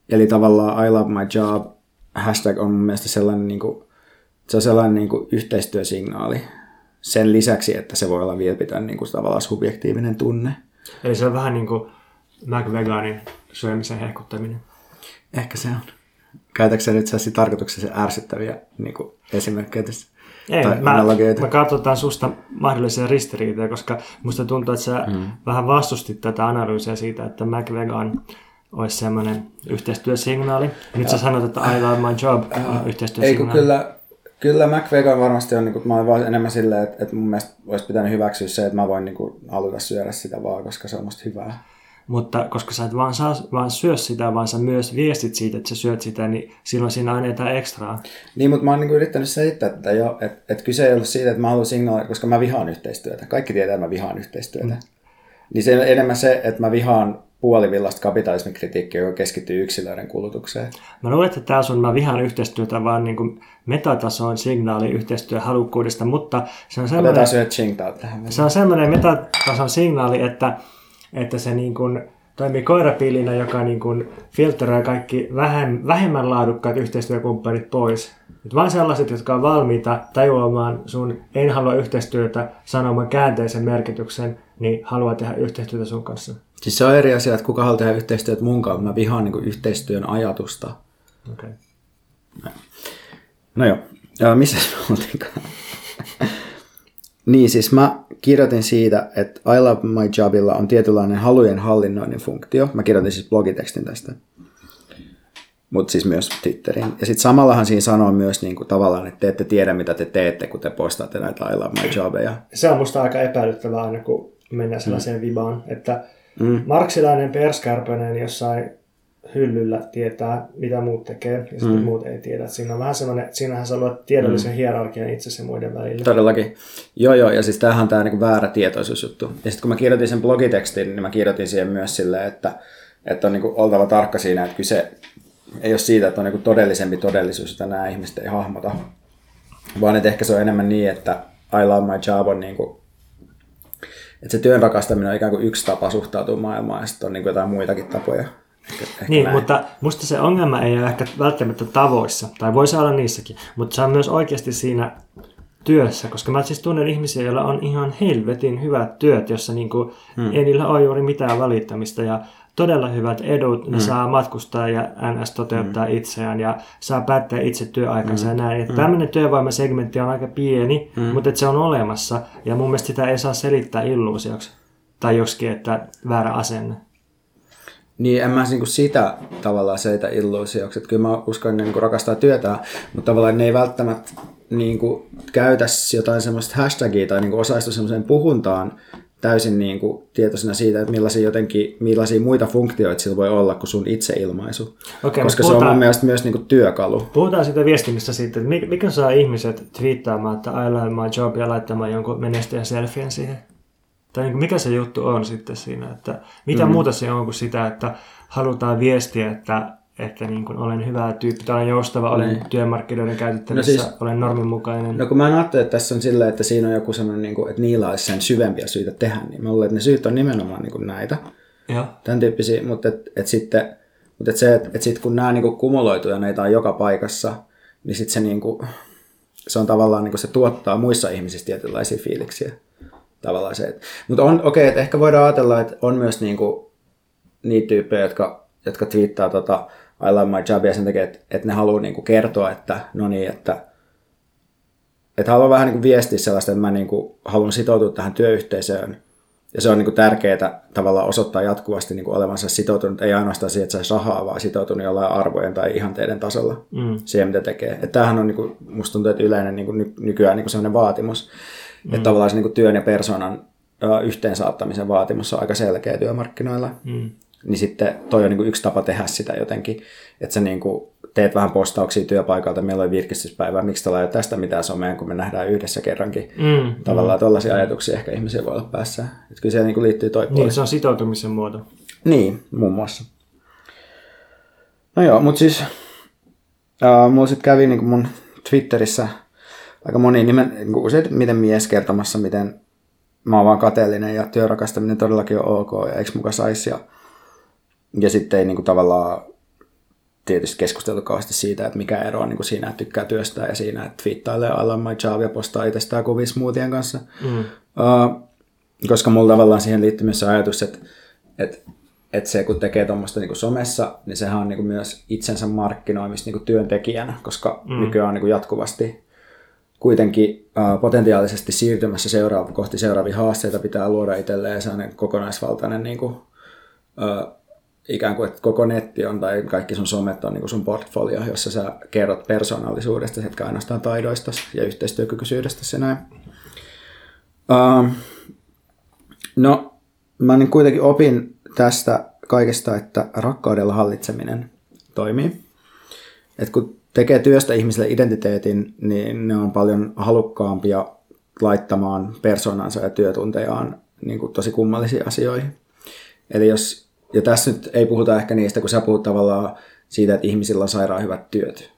Eli tavallaan I love my job hashtag on mun mielestä sellainen, niin kuin, se on sellainen niin kuin yhteistyösignaali. Sen lisäksi, että se voi olla vilpitön niin kuin tavallaan subjektiivinen tunne. Eli se on vähän niin kuin McVeganin syömisen hehkuttaminen. Ehkä se on. Käytätkö nyt sellaisia tarkoituksessa ärsyttäviä niin kuin esimerkkejä tässä? Ei, tai mä, mä katsotaan susta mahdollisia ristiriitoja, koska musta tuntuu, että sä mm. vähän vastustit tätä analyysiä siitä, että McVegan olisi semmoinen yhteistyösignaali. Nyt sä sanot, että I love my job on yhteistyösignaali. Ei kyllä, kyllä McVegan varmasti on, niin kuin, mä olen vaan enemmän silleen, että, että mun mielestä olisi pitänyt hyväksyä se, että mä voin niin kuin, haluta syödä sitä vaan, koska se on musta hyvää mutta koska sä et vaan, saa, vaan syö sitä, vaan sä myös viestit siitä, että sä syöt sitä, niin silloin siinä on jotain ekstraa. Niin, mutta mä oon niinku yrittänyt selittää tätä jo, että et kyse ei ollut siitä, että mä haluan signaaleja, koska mä vihaan yhteistyötä. Kaikki tietää, että mä vihaan yhteistyötä. Mm. Niin se on enemmän se, että mä vihaan puolivillasta kapitalismin kritiikkiä, joka keskittyy yksilöiden kulutukseen. Mä luulen, että tämä on mä vihaan yhteistyötä vaan niin kuin metatason signaali yhteistyöhalukkuudesta, mutta se on semmoinen... Otetaan. Se on semmoinen metatason signaali, että että se niin kuin toimii koirapiilinä, joka niin kuin filtteroi kaikki vähem, vähemmän laadukkaat yhteistyökumppanit pois. Et vain sellaiset, jotka on valmiita tajuamaan sun en halua yhteistyötä sanomaan käänteisen merkityksen, niin haluaa tehdä yhteistyötä sun kanssa. Siis se on eri asia, että kuka haluaa tehdä yhteistyötä mun kanssa. Mä vihaan niin yhteistyön ajatusta. Okay. No joo, ja missä me niin, siis mä kirjoitin siitä, että I Love My Jobilla on tietynlainen halujen hallinnoinnin funktio. Mä kirjoitin siis blogitekstin tästä. Mutta siis myös Twitteriin. Ja sitten samallahan siinä sanoo myös niin kuin tavallaan, että te ette tiedä, mitä te teette, kun te postaatte näitä I Love My Jobeja. Se on musta aika epäilyttävää aina, kun mennään sellaiseen mm. vibaan, että mm. marksilainen perskärpönen jossain hyllyllä tietää, mitä muut tekee, ja sitten mm. muut ei tiedä. Siinä on vähän semmoinen, siinähän sä luot tiedollisen mm. hierarkian itse sen muiden välillä. Todellakin. Joo, joo, ja siis tämähän on tämä niinku väärä tietoisuusjuttu. Ja sitten kun mä kirjoitin sen blogitekstin, niin mä kirjoitin siihen myös silleen, että, että on niinku oltava tarkka siinä, että kyse ei ole siitä, että on niinku todellisempi todellisuus, jota nämä ihmiset ei hahmota. vaan että ehkä se on enemmän niin, että I love my job on niin kuin, että se työn rakastaminen on ikään kuin yksi tapa suhtautua maailmaan ja sitten on niin kuin jotain muitakin tapoja. Ehkä, ehkä Niin, näin. mutta musta se ongelma ei ole ehkä välttämättä tavoissa, tai voi olla niissäkin, mutta se on myös oikeasti siinä työssä, koska mä siis tunnen ihmisiä, joilla on ihan helvetin hyvät työt, jossa niinku hmm. ei niillä ole juuri mitään valittamista ja todella hyvät edut, ne hmm. saa matkustaa ja NS toteuttaa hmm. itseään ja saa päättää itse työaikansa hmm. ja näin. Että hmm. Tämmöinen työvoimasegmentti on aika pieni, hmm. mutta se on olemassa ja mun mielestä sitä ei saa selittää illuusioksi tai joskin, että väärä asenne. Niin, en mä niin kuin sitä tavallaan seitä illuusioksi. Että kyllä mä uskon, ne niin rakastaa työtään, mutta tavallaan ne ei välttämättä niin kuin käytä jotain semmoista hashtagia tai niin osaistu semmoiseen puhuntaan täysin niin kuin tietoisena siitä, että millaisia, jotenkin, millaisia muita funktioita sillä voi olla kuin sun itseilmaisu. Okei, Koska mutta se on puhutaan- mun mielestä myös niin kuin työkalu. Puhutaan siitä viestinnästä siitä, että mikä- saa ihmiset twiittaamaan, että I love my job ja laittamaan jonkun menestäjän selfien siihen. Tai niin kuin mikä se juttu on sitten siinä, että mitä mm. muuta se on kuin sitä, että halutaan viestiä, että, että niin kuin olen hyvä tyyppi, tai olen joustava, olen Niin. työmarkkinoiden käytettävissä, No no siis- olen norminmukainen. No kun mä ajattelen, että tässä on silleen, että siinä on joku sellainen, niin kuin, että niillä olisi sen syvempiä syitä tehdä, niin mä luulen, että ne syyt on nimenomaan niin kuin näitä. Joo. tämän tyyppisiä, mutta et, et sitten, mutta et se, että et sit kun nämä niinku kumuloituu ja näitä on joka paikassa, niin sitten se, niinku, se on tavallaan, niinku se tuottaa muissa ihmisissä tietynlaisia fiiliksiä. Tavallaan se, mutta on, okei, okay, että ehkä voidaan ajatella, että on myös niinku, niitä tyyppejä, jotka, jotka twiittaa tota, I love my job ja sen takia, että, että ne haluaa niinku kertoa, että no niin, että että haluan vähän niin viestiä sellaista, että mä niin kuin haluan sitoutua tähän työyhteisöön. Ja se on niin tärkeää tavallaan osoittaa jatkuvasti niin kuin olevansa sitoutunut, ei ainoastaan siihen, että saisi rahaa, vaan sitoutunut jollain arvojen tai ihanteiden tasolla Mm. siihen, mitä tekee. Että tämähän on, niin kuin, musta tuntuu, että yleinen niin kuin ny- nykyään niin kuin sellainen vaatimus. Mm. Että tavallaan se niin kuin työn ja persoonan yhteensaattamisen vaatimus on aika selkeä työmarkkinoilla. Mm. Niin sitten toi on niin kuin yksi tapa tehdä sitä jotenkin, että sä niin kuin teet vähän postauksia työpaikalta, meillä oli virkistyspäivä, miksi tällä ei ole tästä mitään somea, kun me nähdään yhdessä kerrankin. Mm. Tavallaan tällaisia ajatuksia ehkä ihmisiä voi olla päässä. Että kyllä siellä niin liittyy toi puoli. Niin, se on sitoutumisen muoto. Niin, muun muassa. No joo, mutta siis uh, mulla sitten kävi niin mun Twitterissä aika moni nimen, niin usein miten mies kertomassa, miten mä oon vaan kateellinen ja työrakastaminen todellakin on ok ja eikö muka saisi. Ja, ja sitten ei niin kuin tavallaan tietysti keskusteltu kauheasti siitä, että mikä ero on niin kuin siinä, että tykkää työstää ja siinä, että twiittailee love my job ja postaa itsestään kuvia smoothien kanssa. Mm. Uh, koska mulla tavallaan siihen liittyy myös ajatus, että, että, että se kun tekee tuommoista niin somessa, niin sehän on niin kuin myös itsensä markkinoimista niin kuin työntekijänä, koska mm. nykyään on niin kuin jatkuvasti kuitenkin potentiaalisesti siirtymässä seuraava, kohti seuraavia haasteita pitää luoda itselleen sellainen kokonaisvaltainen niin kuin, ikään kuin, että koko netti on tai kaikki sun somet on niin kuin sun portfolio, jossa sä kerrot persoonallisuudesta, etkä ainoastaan taidoista ja yhteistyökykyisyydestä ja näin. No, mä niin kuitenkin opin tästä kaikesta, että rakkaudella hallitseminen toimii. Et kun tekee työstä ihmisille identiteetin, niin ne on paljon halukkaampia laittamaan persoonansa ja työtuntejaan niin kuin tosi kummallisiin asioihin. Eli jos, ja tässä nyt ei puhuta ehkä niistä, kun sä puhut tavallaan siitä, että ihmisillä on sairaan hyvät työt.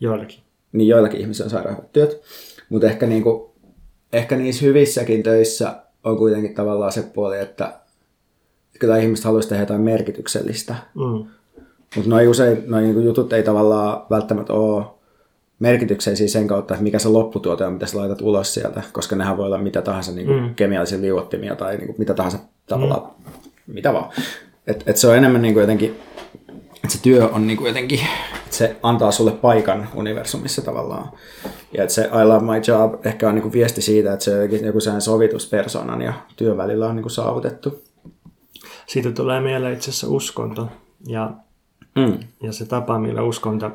Joillekin. Niin joillakin ihmisillä on sairaan hyvät työt, mutta ehkä, niin kuin, ehkä niissä hyvissäkin töissä on kuitenkin tavallaan se puoli, että kyllä ihmiset haluaisi tehdä jotain merkityksellistä. Mm. Mutta noin usein noi niinku jutut ei tavallaan välttämättä ole merkityksellisiä sen kautta, että mikä se lopputuote on, mitä sä laitat ulos sieltä, koska nehän voi olla mitä tahansa niinku mm. kemiallisia liuottimia tai niinku mitä tahansa tavallaan, mm. mitä vaan. Et, et se on enemmän niinku jotenkin, että se työ on niinku jotenkin, että se antaa sulle paikan universumissa tavallaan. Ja että se I love my job ehkä on niinku viesti siitä, että se on joku sellainen sovitus persoonan ja työn välillä on niinku saavutettu. Siitä tulee mieleen itse asiassa uskonto ja, Mm. ja se tapa, millä uskonto,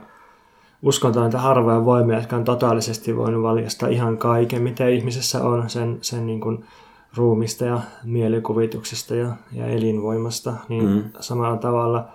uskonto on niitä harvoja voimia, jotka on totaalisesti voinut valjastaa ihan kaiken, mitä ihmisessä on, sen, sen niin kuin ruumista ja mielikuvituksesta ja, ja elinvoimasta, niin mm. samalla tavalla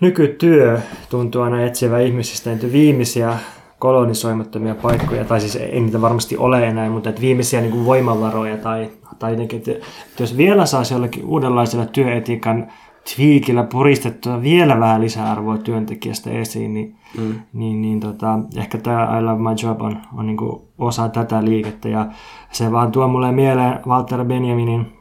nykytyö tuntuu aina etsivä ihmisistä niitä viimeisiä kolonisoimattomia paikkoja, tai siis ei niitä varmasti ole enää, mutta että viimeisiä niin kuin voimavaroja tai, tai jotenkin, että, että jos vielä saisi jollekin uudenlaisella työetiikan twiikillä puristettua vielä vähän lisäarvoa työntekijästä esiin, niin, mm. niin, niin tota, ehkä tämä I Love My Job on, on niin osa tätä liikettä. Ja se vaan tuo mulle mieleen Walter Benjaminin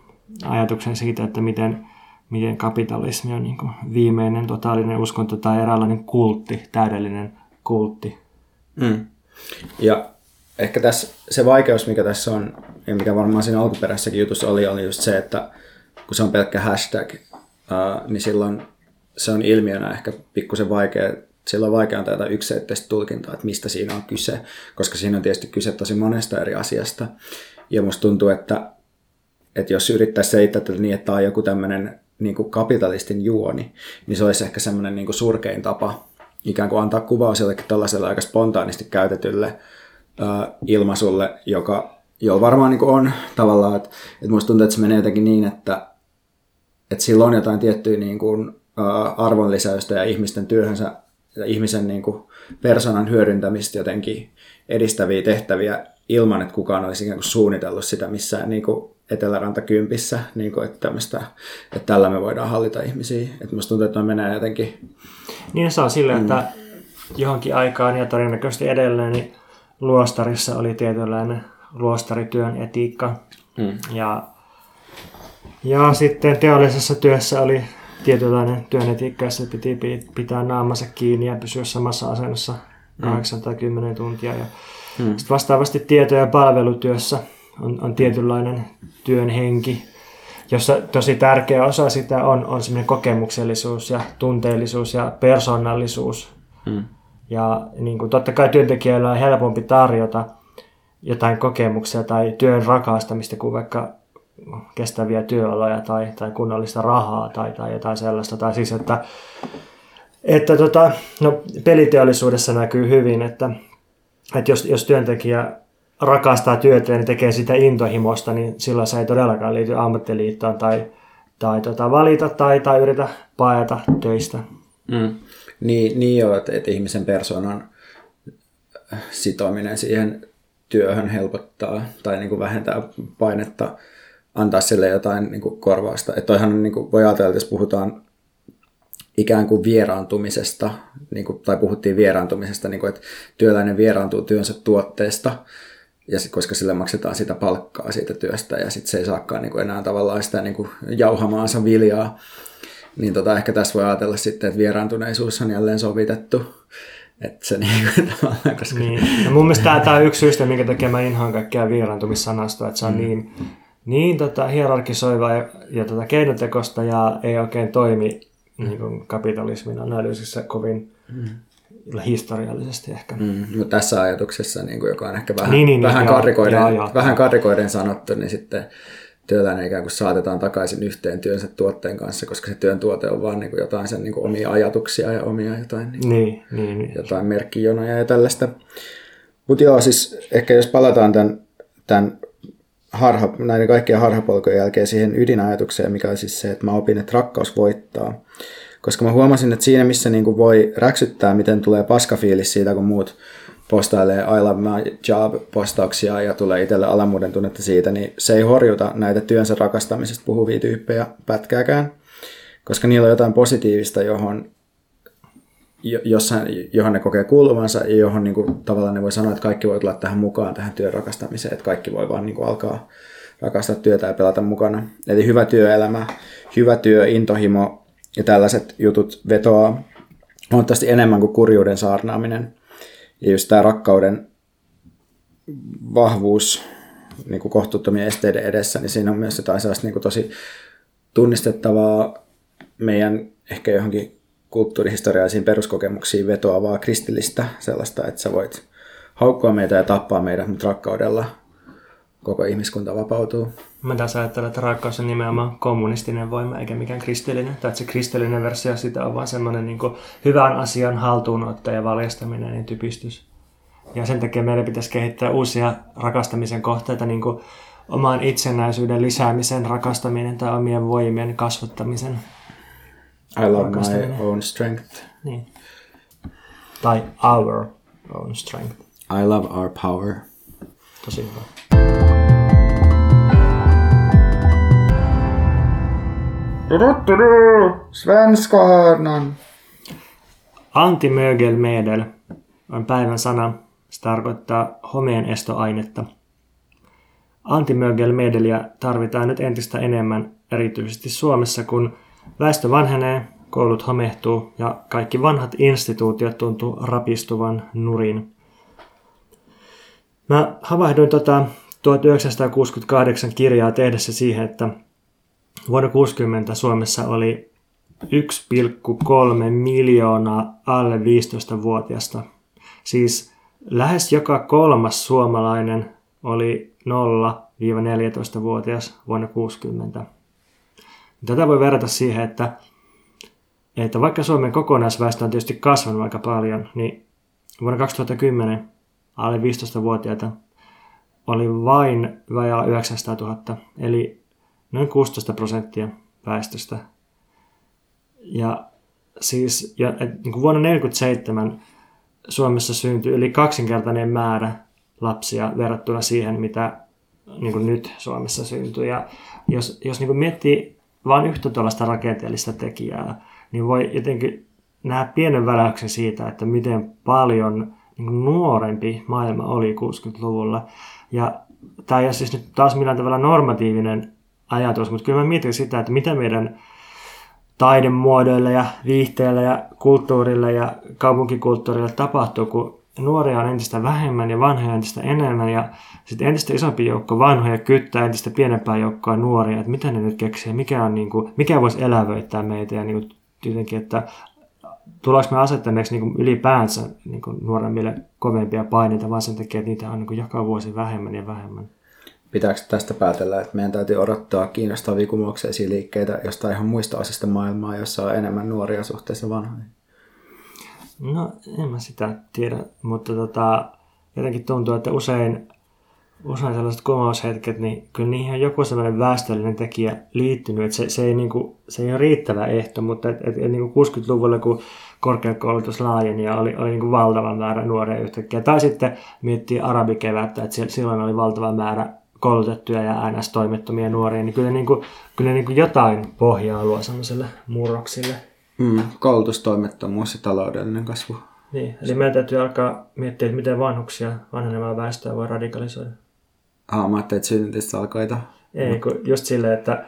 ajatuksen siitä, että miten, miten kapitalismi on niin viimeinen totaalinen uskonto tai eräänlainen kultti, täydellinen kultti. Mm. Ja ehkä tässä se vaikeus, mikä tässä on, ja mikä varmaan siinä alkuperäisessäkin jutussa oli, oli just se, että kun se on pelkkä hashtag, niin silloin se on ilmiönä ehkä pikkusen vaikea, silloin on vaikea antaa yksiselitteistä tulkintaa, että mistä siinä on kyse, koska siinä on tietysti kyse tosi monesta eri asiasta. Ja musta tuntuu, että, että jos yrittäisi selittää tätä niin, että tämä on joku tämmöinen niin kuin kapitalistin juoni, niin se olisi ehkä semmoinen niin kuin surkein tapa ikään kuin antaa kuvaus jollekin tällaiselle aika spontaanisti käytetylle uh, ilmaisulle, joka, jolla varmaan niin on tavallaan, että, että musta tuntuu, että se menee jotenkin niin, että, että sillä on jotain tiettyä niin kuin, uh, arvonlisäystä ja ihmisten työhönsä ja ihmisen niin kuin, persoonan hyödyntämistä jotenkin edistäviä tehtäviä ilman, että kukaan olisi ikään kuin suunnitellut sitä missään niin kuin Etelärantakympissä, niin kuin, että, että tällä me voidaan hallita ihmisiä. Että musta tuntuu, että ne menee jotenkin... Niin se on silleen, mm. että johonkin aikaan ja todennäköisesti edelleen niin luostarissa oli tietynlainen luostarityön etiikka. Mm. Ja, ja sitten teollisessa työssä oli tietynlainen työn etiikka, jossa piti pitää naamansa kiinni ja pysyä samassa asennossa 8 mm. tai 10 tuntia. Ja mm. Sitten vastaavasti tieto- ja palvelutyössä on, on tietynlainen työn henki, jossa tosi tärkeä osa sitä on, on semmoinen kokemuksellisuus ja tunteellisuus ja persoonallisuus. Mm. Ja niin kuin, totta kai työntekijöillä on helpompi tarjota jotain kokemuksia tai työn rakastamista kuin vaikka kestäviä työoloja tai, tai kunnollista rahaa tai, tai jotain sellaista. Tai siis, että, että tota, no, peliteollisuudessa näkyy hyvin, että, että jos, jos työntekijä rakastaa työtä ja tekee sitä intohimosta, niin silloin se ei todellakaan liity ammattiliittoon tai, tai tota, valita tai, tai yritä paeta töistä. Mm. Niin, niin jo, että, että ihmisen persoonan sitominen siihen työhön helpottaa tai niin kuin vähentää painetta antaa sille jotain niin kuin korvausta. Että toihan niin kuin voi ajatella, että jos puhutaan ikään kuin vieraantumisesta, niin kuin, tai puhuttiin vieraantumisesta, niin kuin, että työläinen vieraantuu työnsä tuotteesta, ja sit, koska sille maksetaan sitä palkkaa siitä työstä, ja sitten se ei saakaan niin kuin enää tavallaan sitä niin kuin jauhamaansa viljaa, niin tota, ehkä tässä voi ajatella sitten, että vieraantuneisuus on jälleen sovitettu. Että se niin, tavallaan, koska... Niin. Ja mun mielestä tämä on yksi syystä, minkä takia mä inhaan kaikkea vieraantumissanastoa, että se on mm. niin, niin tota, hierarkisoiva ja, ja tota, keinotekosta ja ei oikein toimi mm. niin kuin kapitalismin analyysissä kovin mm historiallisesti ehkä. Mm, mutta tässä ajatuksessa, niin kuin, joka on ehkä vähän, niin, niin, vähän, niin, karikoiden, joo, joo, vähän karikoiden sanottu, niin sitten työläinen ikään kuin saatetaan takaisin yhteen työnsä tuotteen kanssa, koska se työn tuote on vaan niin kuin jotain sen niin kuin omia ajatuksia ja omia jotain, niin, niin, niin, niin. jotain merkkijonoja ja tällaista. Mutta joo, siis ehkä jos palataan tämän, tämän harha, näiden kaikkien harhapolkojen jälkeen siihen ydinajatukseen, mikä on siis se, että mä opin, että rakkaus voittaa. Koska mä huomasin, että siinä missä niin kuin voi räksyttää, miten tulee paskafiilis siitä, kun muut postailee I love my job postauksia ja tulee itselle alamuuden tunnetta siitä, niin se ei horjuta näitä työnsä rakastamisesta puhuvia tyyppejä pätkääkään, koska niillä on jotain positiivista, johon, jossain, johon ne kokee kuuluvansa ja johon niin kuin, tavallaan ne voi sanoa, että kaikki voi tulla tähän mukaan, tähän työn rakastamiseen, että kaikki voi vaan niin kuin, alkaa rakastaa työtä ja pelata mukana. Eli hyvä työelämä, hyvä työ, intohimo ja tällaiset jutut vetoaa huomattavasti enemmän kuin kurjuuden saarnaaminen – ja just tämä rakkauden vahvuus niin kuin kohtuuttomien esteiden edessä, niin siinä on myös jotain sellaista niin kuin tosi tunnistettavaa meidän ehkä johonkin kulttuurihistoriallisiin peruskokemuksiin vetoavaa kristillistä sellaista, että sä voit haukkua meitä ja tappaa meidät, mutta rakkaudella koko ihmiskunta vapautuu. Mä tässä ajattelen, että rakkaus on nimenomaan kommunistinen voima eikä mikään kristillinen. Tai että se kristillinen versio sitä on vain semmoinen niin hyvän asian haltuunotto ja valjastaminen ja typistys. Ja sen takia meidän pitäisi kehittää uusia rakastamisen kohteita, niin kuin oman itsenäisyyden lisäämisen rakastaminen tai omien voimien kasvattamisen. I love my own strength. Niin. Tai our own strength. I love our power. Tosi hyvä. Svenska hörnan. Antimögelmedel on päivän sana. Se tarkoittaa homeen estoainetta. Antimögelmedeliä tarvitaan nyt entistä enemmän, erityisesti Suomessa, kun väestö vanhenee, koulut homehtuu ja kaikki vanhat instituutiot tuntuu rapistuvan nurin. Mä havahduin tota 1968 kirjaa tehdessä siihen, että vuonna 60 Suomessa oli 1,3 miljoonaa alle 15-vuotiasta. Siis lähes joka kolmas suomalainen oli 0-14-vuotias vuonna 60. Tätä voi verrata siihen, että, että vaikka Suomen kokonaisväestö on tietysti kasvanut aika paljon, niin vuonna 2010 alle 15-vuotiaita oli vain vajaa 900 000, eli noin 16 prosenttia väestöstä. Ja siis ja, et, niin kuin vuonna 1947 Suomessa syntyi yli kaksinkertainen määrä lapsia verrattuna siihen, mitä niin kuin nyt Suomessa syntyy. Ja jos, jos niin kuin miettii vain yhtä tuollaista rakenteellista tekijää, niin voi jotenkin nähdä pienen väläyksen siitä, että miten paljon niin nuorempi maailma oli 60-luvulla. Ja tämä ei ole siis nyt taas millään tavalla normatiivinen ajatus, mutta kyllä mä mietin sitä, että mitä meidän taidemuodoille ja viihteille ja kulttuurille ja kaupunkikulttuurille tapahtuu, kun nuoria on entistä vähemmän ja vanhoja entistä enemmän ja sitten entistä isompi joukko vanhoja kyttää entistä pienempää joukkoa nuoria, että mitä ne nyt keksii, mikä, on, niin kuin, mikä voisi elävöittää meitä ja niin kuin, jotenkin, että tullaanko me asettaneeksi niin ylipäänsä niin nuoremmille kovempia paineita vaan sen takia, että niitä on niin joka vuosi vähemmän ja vähemmän. Pitääkö tästä päätellä, että meidän täytyy odottaa kiinnostavia kumoukseisia liikkeitä jostain ihan muista osista maailmaa, jossa on enemmän nuoria suhteessa vanhoihin? No, en mä sitä tiedä, mutta tota, jotenkin tuntuu, että usein, usein sellaiset kumoushetket, niin kyllä niihin on joku sellainen väestöllinen tekijä liittynyt, että se, se, ei, niinku, se ei ole riittävä ehto, mutta et, et, et, niinku 60-luvulla, kun korkeakoulutus laajeni ja oli, oli kuin valtava määrä nuoria yhtäkkiä. Tai sitten miettii arabikevättä, että silloin oli valtava määrä koulutettuja ja NS-toimettomia nuoria, niin kyllä, niin kuin, kyllä niin kuin jotain pohjaa luo sellaiselle murroksille. Mm, koulutustoimettomuus ja taloudellinen kasvu. Niin, eli meidän täytyy alkaa miettiä, että miten vanhuksia, vanhenemaa väestöä voi radikalisoida. Ah, mä ajattelin, että synnytysalkoita. Ei, kun just silleen, että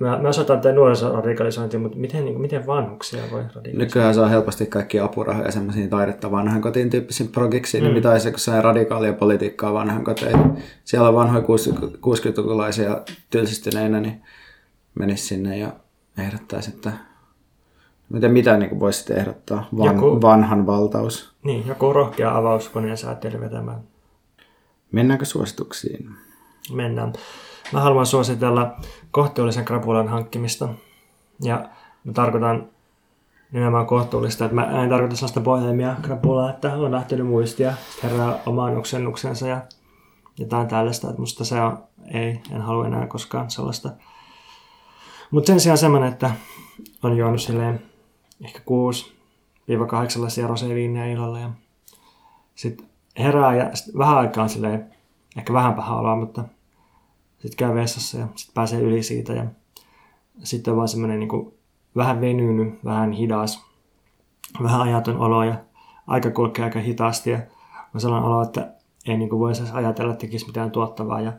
Mä, mä osoitan tämän nuorisoradikalisointia, mutta miten, niin kuin, miten vanhuksia voi radikalisoida? Nykyään saa helposti kaikki apurahoja semmoisiin taidetta vanhan kotiin tyyppisiin progiksi, niin mm. niin mitä se, kun se radikaalia politiikkaa vanhan kotiin. Siellä on vanhoja 60-lukulaisia tylsistyneinä, niin menisi sinne ja ehdottaisi, että Miten mitä niin voisit ehdottaa? Van, joku, vanhan valtaus. Niin, joku rohkea avaus koneen säätely vetämään. Mennäänkö suosituksiin? Mennään. Mä haluan suositella kohtuullisen krapulan hankkimista. Ja mä tarkoitan nimenomaan kohtuullista, että mä en tarkoita sellaista bohemia krapulaa, että on lähtenyt muistia, herää omaan oksennuksensa ja jotain tällaista, että musta se on, ei, en halua enää koskaan sellaista. Mutta sen sijaan semmoinen, että on juonut silleen ehkä 6-8 lasia roseviiniä illalla ja sitten herää ja sit vähän aikaa silleen, ehkä vähän paha oloa, mutta sitten käy vessassa ja sitten pääsee yli siitä ja sitten on vaan semmoinen niin vähän venynyt, vähän hidas, vähän ajaton olo ja aika kulkee aika hitaasti ja on sellainen olo, että ei niin voisi ajatella, että tekisi mitään tuottavaa ja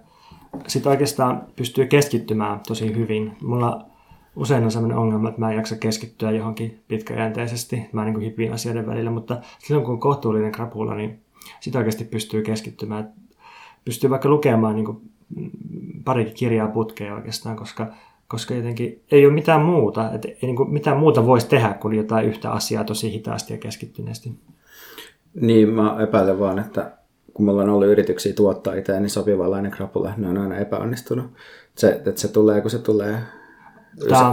sitten oikeastaan pystyy keskittymään tosi hyvin. Mulla usein on sellainen ongelma, että mä en jaksa keskittyä johonkin pitkäjänteisesti, mä niin hipiin asioiden välillä, mutta silloin kun on kohtuullinen krapula, niin sitä oikeasti pystyy keskittymään. Pystyy vaikka lukemaan niin parikin kirjaa putkeen oikeastaan, koska, koska jotenkin ei ole mitään muuta, että ei niin kuin mitään muuta voisi tehdä kuin jotain yhtä asiaa tosi hitaasti ja keskittyneesti. Niin, mä epäilen vaan, että kun mulla on ollut yrityksiä tuottaa itseäni niin sopivanlainen krapula, ne on aina epäonnistunut. Se, että se tulee, kun se tulee,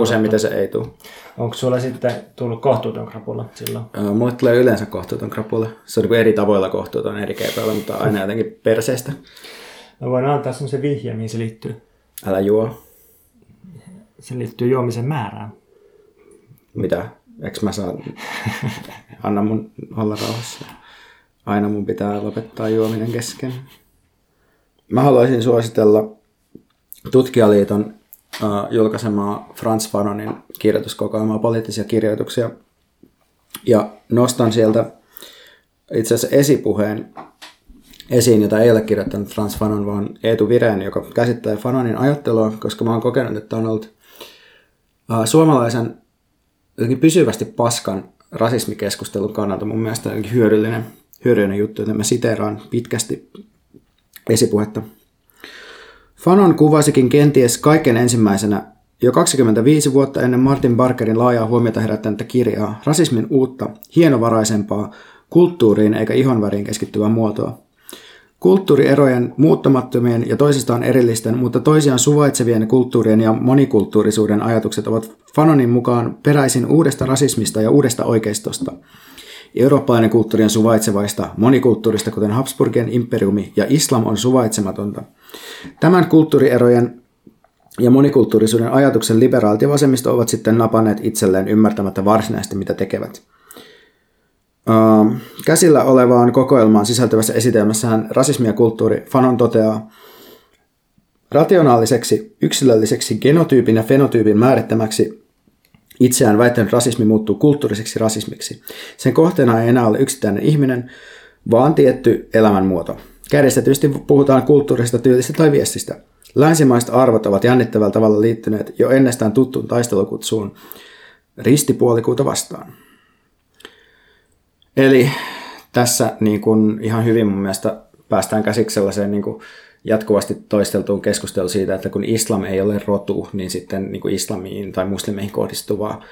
useimmiten se ei tule. Onko sulla sitten tullut kohtuuton krapula silloin? Mulle tulee yleensä kohtuuton krapula. Se on niin eri tavoilla kohtuuton eri keitoilla, mutta aina jotenkin perseestä. Mä voin antaa semmoisen vihje, mihin se liittyy. Älä juo. Se liittyy juomisen määrään. Mitä? Eikö mä saa... Anna mun olla rauhassa. Aina mun pitää lopettaa juominen kesken. Mä haluaisin suositella Tutkijaliiton julkaisemaa Franz Fanonin kirjoituskokoelmaa poliittisia kirjoituksia. Ja nostan sieltä itse asiassa esipuheen esiin, jota ei ole kirjoittanut Frans Fanon, vaan Eetu Vireen, joka käsittelee Fanonin ajattelua, koska mä oon kokenut, että on ollut suomalaisen jotenkin pysyvästi paskan rasismikeskustelun kannalta mun mielestä hyödyllinen, hyödyllinen juttu, että mä siteeraan pitkästi esipuhetta. Fanon kuvasikin kenties kaiken ensimmäisenä jo 25 vuotta ennen Martin Barkerin laajaa huomiota herättänyttä kirjaa rasismin uutta, hienovaraisempaa, kulttuuriin eikä ihonväriin keskittyvää muotoa. Kulttuurierojen muuttamattomien ja toisistaan erillisten, mutta toisiaan suvaitsevien kulttuurien ja monikulttuurisuuden ajatukset ovat Fanonin mukaan peräisin uudesta rasismista ja uudesta oikeistosta. Eurooppalainen kulttuuri on suvaitsevaista, monikulttuurista kuten Habsburgien imperiumi ja islam on suvaitsematonta. Tämän kulttuurierojen ja monikulttuurisuuden ajatuksen liberaalit ja vasemmisto ovat sitten napanneet itselleen ymmärtämättä varsinaisesti mitä tekevät. Uh, käsillä olevaan kokoelmaan sisältyvässä esitelmässähän rasismi ja kulttuuri Fanon toteaa, rationaaliseksi, yksilölliseksi genotyypin ja fenotyypin määrittämäksi itseään väittänyt rasismi muuttuu kulttuuriseksi rasismiksi. Sen kohteena ei enää ole yksittäinen ihminen, vaan tietty elämänmuoto. Kärjestetysti puhutaan kulttuurista, tyylistä tai viestistä. Länsimaiset arvot ovat jännittävällä tavalla liittyneet jo ennestään tuttuun taistelukutsuun ristipuolikuuta vastaan. Eli tässä niin kuin ihan hyvin mun mielestä päästään käsiksi sellaiseen niin kuin jatkuvasti toisteltuun keskusteluun siitä, että kun islam ei ole rotu, niin sitten niin kuin islamiin tai muslimeihin kohdistuvaa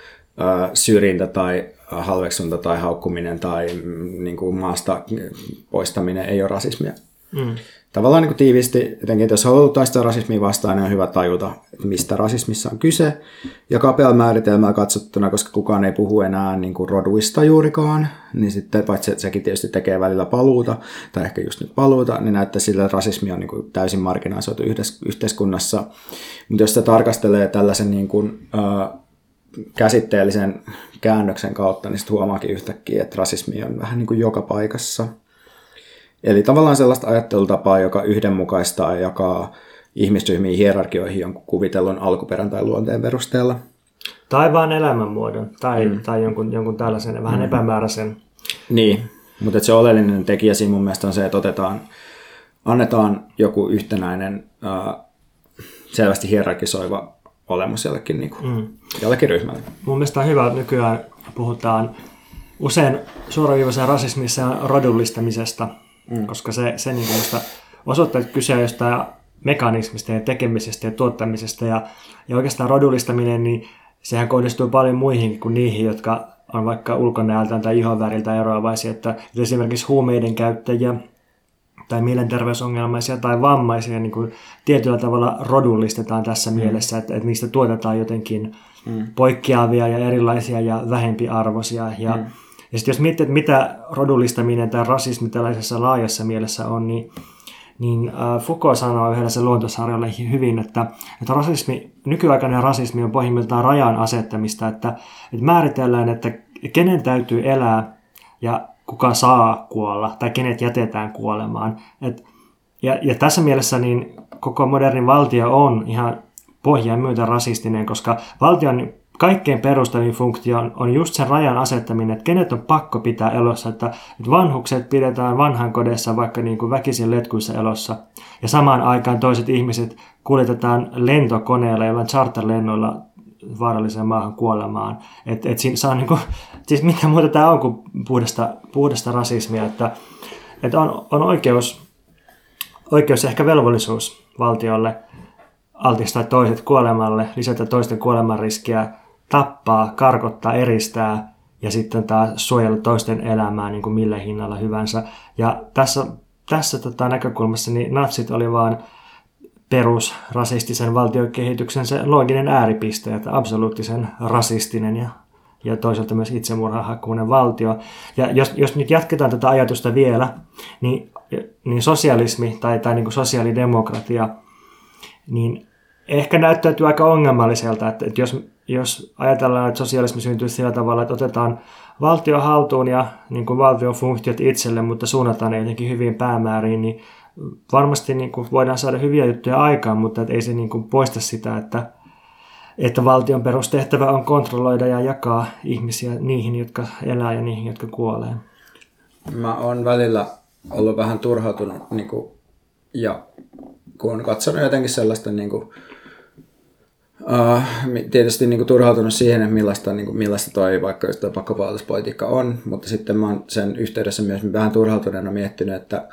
syrjintä tai halveksunta tai haukkuminen tai mm, niin kuin maasta poistaminen ei ole rasismia. Mm tavallaan niin tiivisti, etenkin jos haluaa taistella rasismia vastaan, niin on hyvä tajuta, että mistä rasismissa on kyse. Ja kapea määritelmää katsottuna, koska kukaan ei puhu enää niin kuin roduista juurikaan, niin sitten paitsi että sekin tietysti tekee välillä paluuta, tai ehkä just nyt paluuta, niin näyttää sillä, että rasismi on niin kuin täysin marginalisoitu yhteiskunnassa. Mutta jos sitä tarkastelee tällaisen niin kuin, äh, käsitteellisen käännöksen kautta, niin sitten huomaakin yhtäkkiä, että rasismi on vähän niin kuin joka paikassa – Eli tavallaan sellaista ajattelutapaa, joka yhdenmukaistaa ja jakaa ihmisryhmiin hierarkioihin jonkun kuvitellun alkuperän tai luonteen perusteella. Tai vain elämänmuodon, tai, mm. tai jonkun, jonkun tällaisen vähän mm. epämääräisen. Niin, mutta se oleellinen tekijä siinä mun mielestä on se, että otetaan, annetaan joku yhtenäinen, äh, selvästi hierarkisoiva olemus jollekin, niin kuin, mm. jollekin ryhmälle. Mun mielestä on hyvä, että nykyään puhutaan usein suoraviivaisen rasismissa rodullistamisesta, mm. koska se, se niin kuin osoittaa, että kyse on jostain mekanismista ja tekemisestä ja tuottamisesta ja, ja oikeastaan rodullistaminen, niin sehän kohdistuu paljon muihin kuin niihin, jotka on vaikka ulkonäöltään tai ihonväriltä eroavaisia, että, että esimerkiksi huumeiden käyttäjiä tai mielenterveysongelmaisia tai vammaisia niin kuin tietyllä tavalla rodullistetaan tässä mm. mielessä, että, että niistä tuotetaan jotenkin mm. poikkeavia ja erilaisia ja vähempiarvoisia ja mm ja sitten jos miettii, että mitä rodullistaminen tai rasismi tällaisessa laajassa mielessä on, niin, niin äh, Foucault sanoo sen luontosarjalle hyvin, että, että rasismi, nykyaikainen rasismi on pohjimmiltaan rajan asettamista, että, että määritellään, että kenen täytyy elää ja kuka saa kuolla tai kenet jätetään kuolemaan. Et, ja, ja tässä mielessä niin koko modernin valtio on ihan pohjaan myötä rasistinen, koska valtion kaikkein perustavin funktio on just sen rajan asettaminen, että kenet on pakko pitää elossa, että, että vanhukset pidetään vanhankodessa vaikka niin kuin väkisin letkuissa elossa, ja samaan aikaan toiset ihmiset kuljetetaan lentokoneella, joilla charterlennoilla vaaralliseen maahan kuolemaan. Et, et siinä saa niinku, siis mitä muuta tämä on kuin puhdasta, puhdasta rasismia, että, että on, on oikeus, oikeus ehkä velvollisuus valtiolle altistaa toiset kuolemalle, lisätä toisten kuoleman riskiä, tappaa, karkottaa, eristää ja sitten taas suojella toisten elämää niin kuin millä hinnalla hyvänsä. Ja tässä, tässä tota näkökulmassa niin natsit oli vaan perusrasistisen valtiokehityksen se looginen ääripiste, että absoluuttisen rasistinen ja, ja toisaalta myös itsemurhahakuinen valtio. Ja jos, jos nyt jatketaan tätä ajatusta vielä, niin, niin sosialismi tai, tai niin kuin sosiaalidemokratia, niin ehkä näyttäytyy aika ongelmalliselta, että, että jos jos ajatellaan, että sosialismi syntyy sillä tavalla, että otetaan valtio haltuun ja niin kuin valtion funktiot itselle, mutta suunnataan ne jotenkin hyvin päämääriin, niin varmasti niin kuin voidaan saada hyviä juttuja aikaan, mutta ei se niin kuin poista sitä, että, että valtion perustehtävä on kontrolloida ja jakaa ihmisiä niihin, jotka elää ja niihin, jotka kuolee. Mä oon välillä ollut vähän turhautunut niin kuin, ja kun on katsonut jotenkin sellaista niin kuin, Uh, tietysti niin kuin, turhautunut siihen, että millaista, niin kuin, millaista toi vaikka just toi pakkopalautuspolitiikka on, mutta sitten mä oon sen yhteydessä myös vähän turhautuneena miettinyt, että,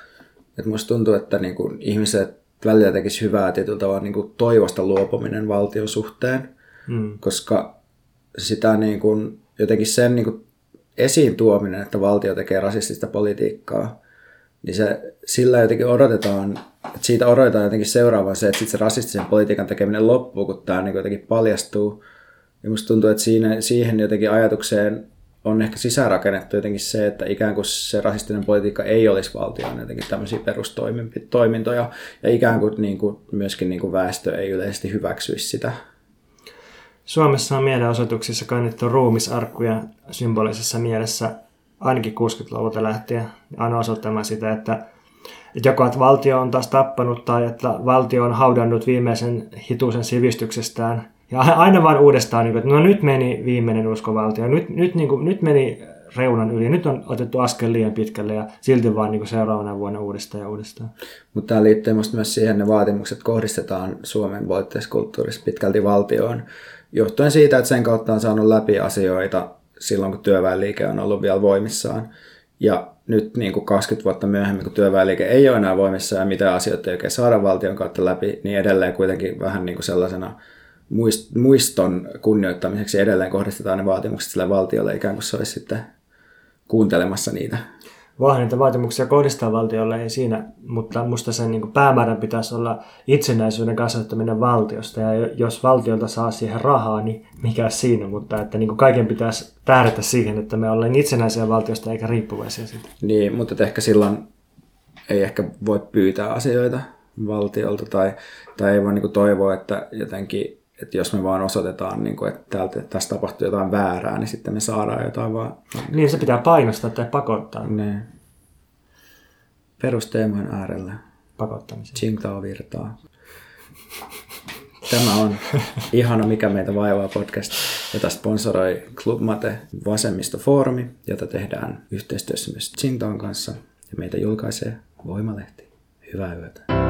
että musta tuntuu, että niin kuin, ihmiset välillä tekisi hyvää tietyllä tavalla niin kuin, toivosta luopuminen valtion suhteen, mm. koska sitä niin kuin, jotenkin sen niin kuin, esiin tuominen, että valtio tekee rasistista politiikkaa, niin se, sillä jotenkin odotetaan, että siitä odotetaan jotenkin seuraavan se, että sit se rasistisen politiikan tekeminen loppuu, kun tämä niin jotenkin paljastuu. Ja musta tuntuu, että siinä, siihen jotenkin ajatukseen on ehkä sisäänrakennettu jotenkin se, että ikään kuin se rasistinen politiikka ei olisi valtion jotenkin tämmöisiä perustoimintoja, ja ikään kuin, niin kuin myöskin niin kuin väestö ei yleisesti hyväksyisi sitä. Suomessa on mielenosoituksissa kannettu ruumisarkkuja symbolisessa mielessä ainakin 60-luvulta lähtien aina osoittamaan sitä, että, että joko että valtio on taas tappanut tai että valtio on haudannut viimeisen hituisen sivistyksestään. Ja aina vaan uudestaan, niin että no nyt meni viimeinen uskovaltio, nyt, nyt, niin kuin, nyt meni reunan yli, nyt on otettu askel liian pitkälle ja silti vaan niin kuin seuraavana vuonna uudestaan ja uudestaan. Mutta tämä liittyy myös siihen, että ne vaatimukset kohdistetaan Suomen voitteiskulttuurissa pitkälti valtioon, johtuen siitä, että sen kautta on saanut läpi asioita, silloin, kun työväenliike on ollut vielä voimissaan. Ja nyt niin kuin 20 vuotta myöhemmin, kun työväenliike ei ole enää voimissaan ja mitä asioita ei oikein saada valtion kautta läpi, niin edelleen kuitenkin vähän niin kuin sellaisena muiston kunnioittamiseksi edelleen kohdistetaan ne vaatimukset sille valtiolle ikään kuin se olisi sitten kuuntelemassa niitä vaan niitä vaatimuksia kohdistaa valtiolle, ei siinä, mutta musta sen niin päämäärän pitäisi olla itsenäisyyden kasvattaminen valtiosta, ja jos valtiolta saa siihen rahaa, niin mikä siinä, mutta että niin kaiken pitäisi tähdätä siihen, että me ollaan itsenäisiä valtiosta eikä riippuvaisia siitä. Niin, mutta ehkä silloin ei ehkä voi pyytää asioita valtiolta, tai, tai ei voi niin toivoa, että jotenkin että jos me vaan osoitetaan, niin kuin, että täältä, tässä tapahtuu jotain väärää, niin sitten me saadaan jotain vaan... Niin, se pitää painostaa tai pakottaa. Ne. Perusteemojen äärellä. Pakottamisen. Tsingtao virtaa. Tämä on ihana Mikä meitä vaivaa podcast, jota sponsoroi Club Mate Vasemmistofoorumi, jota tehdään yhteistyössä myös Tsingtaon kanssa. Ja meitä julkaisee Voimalehti. Hyvää yötä.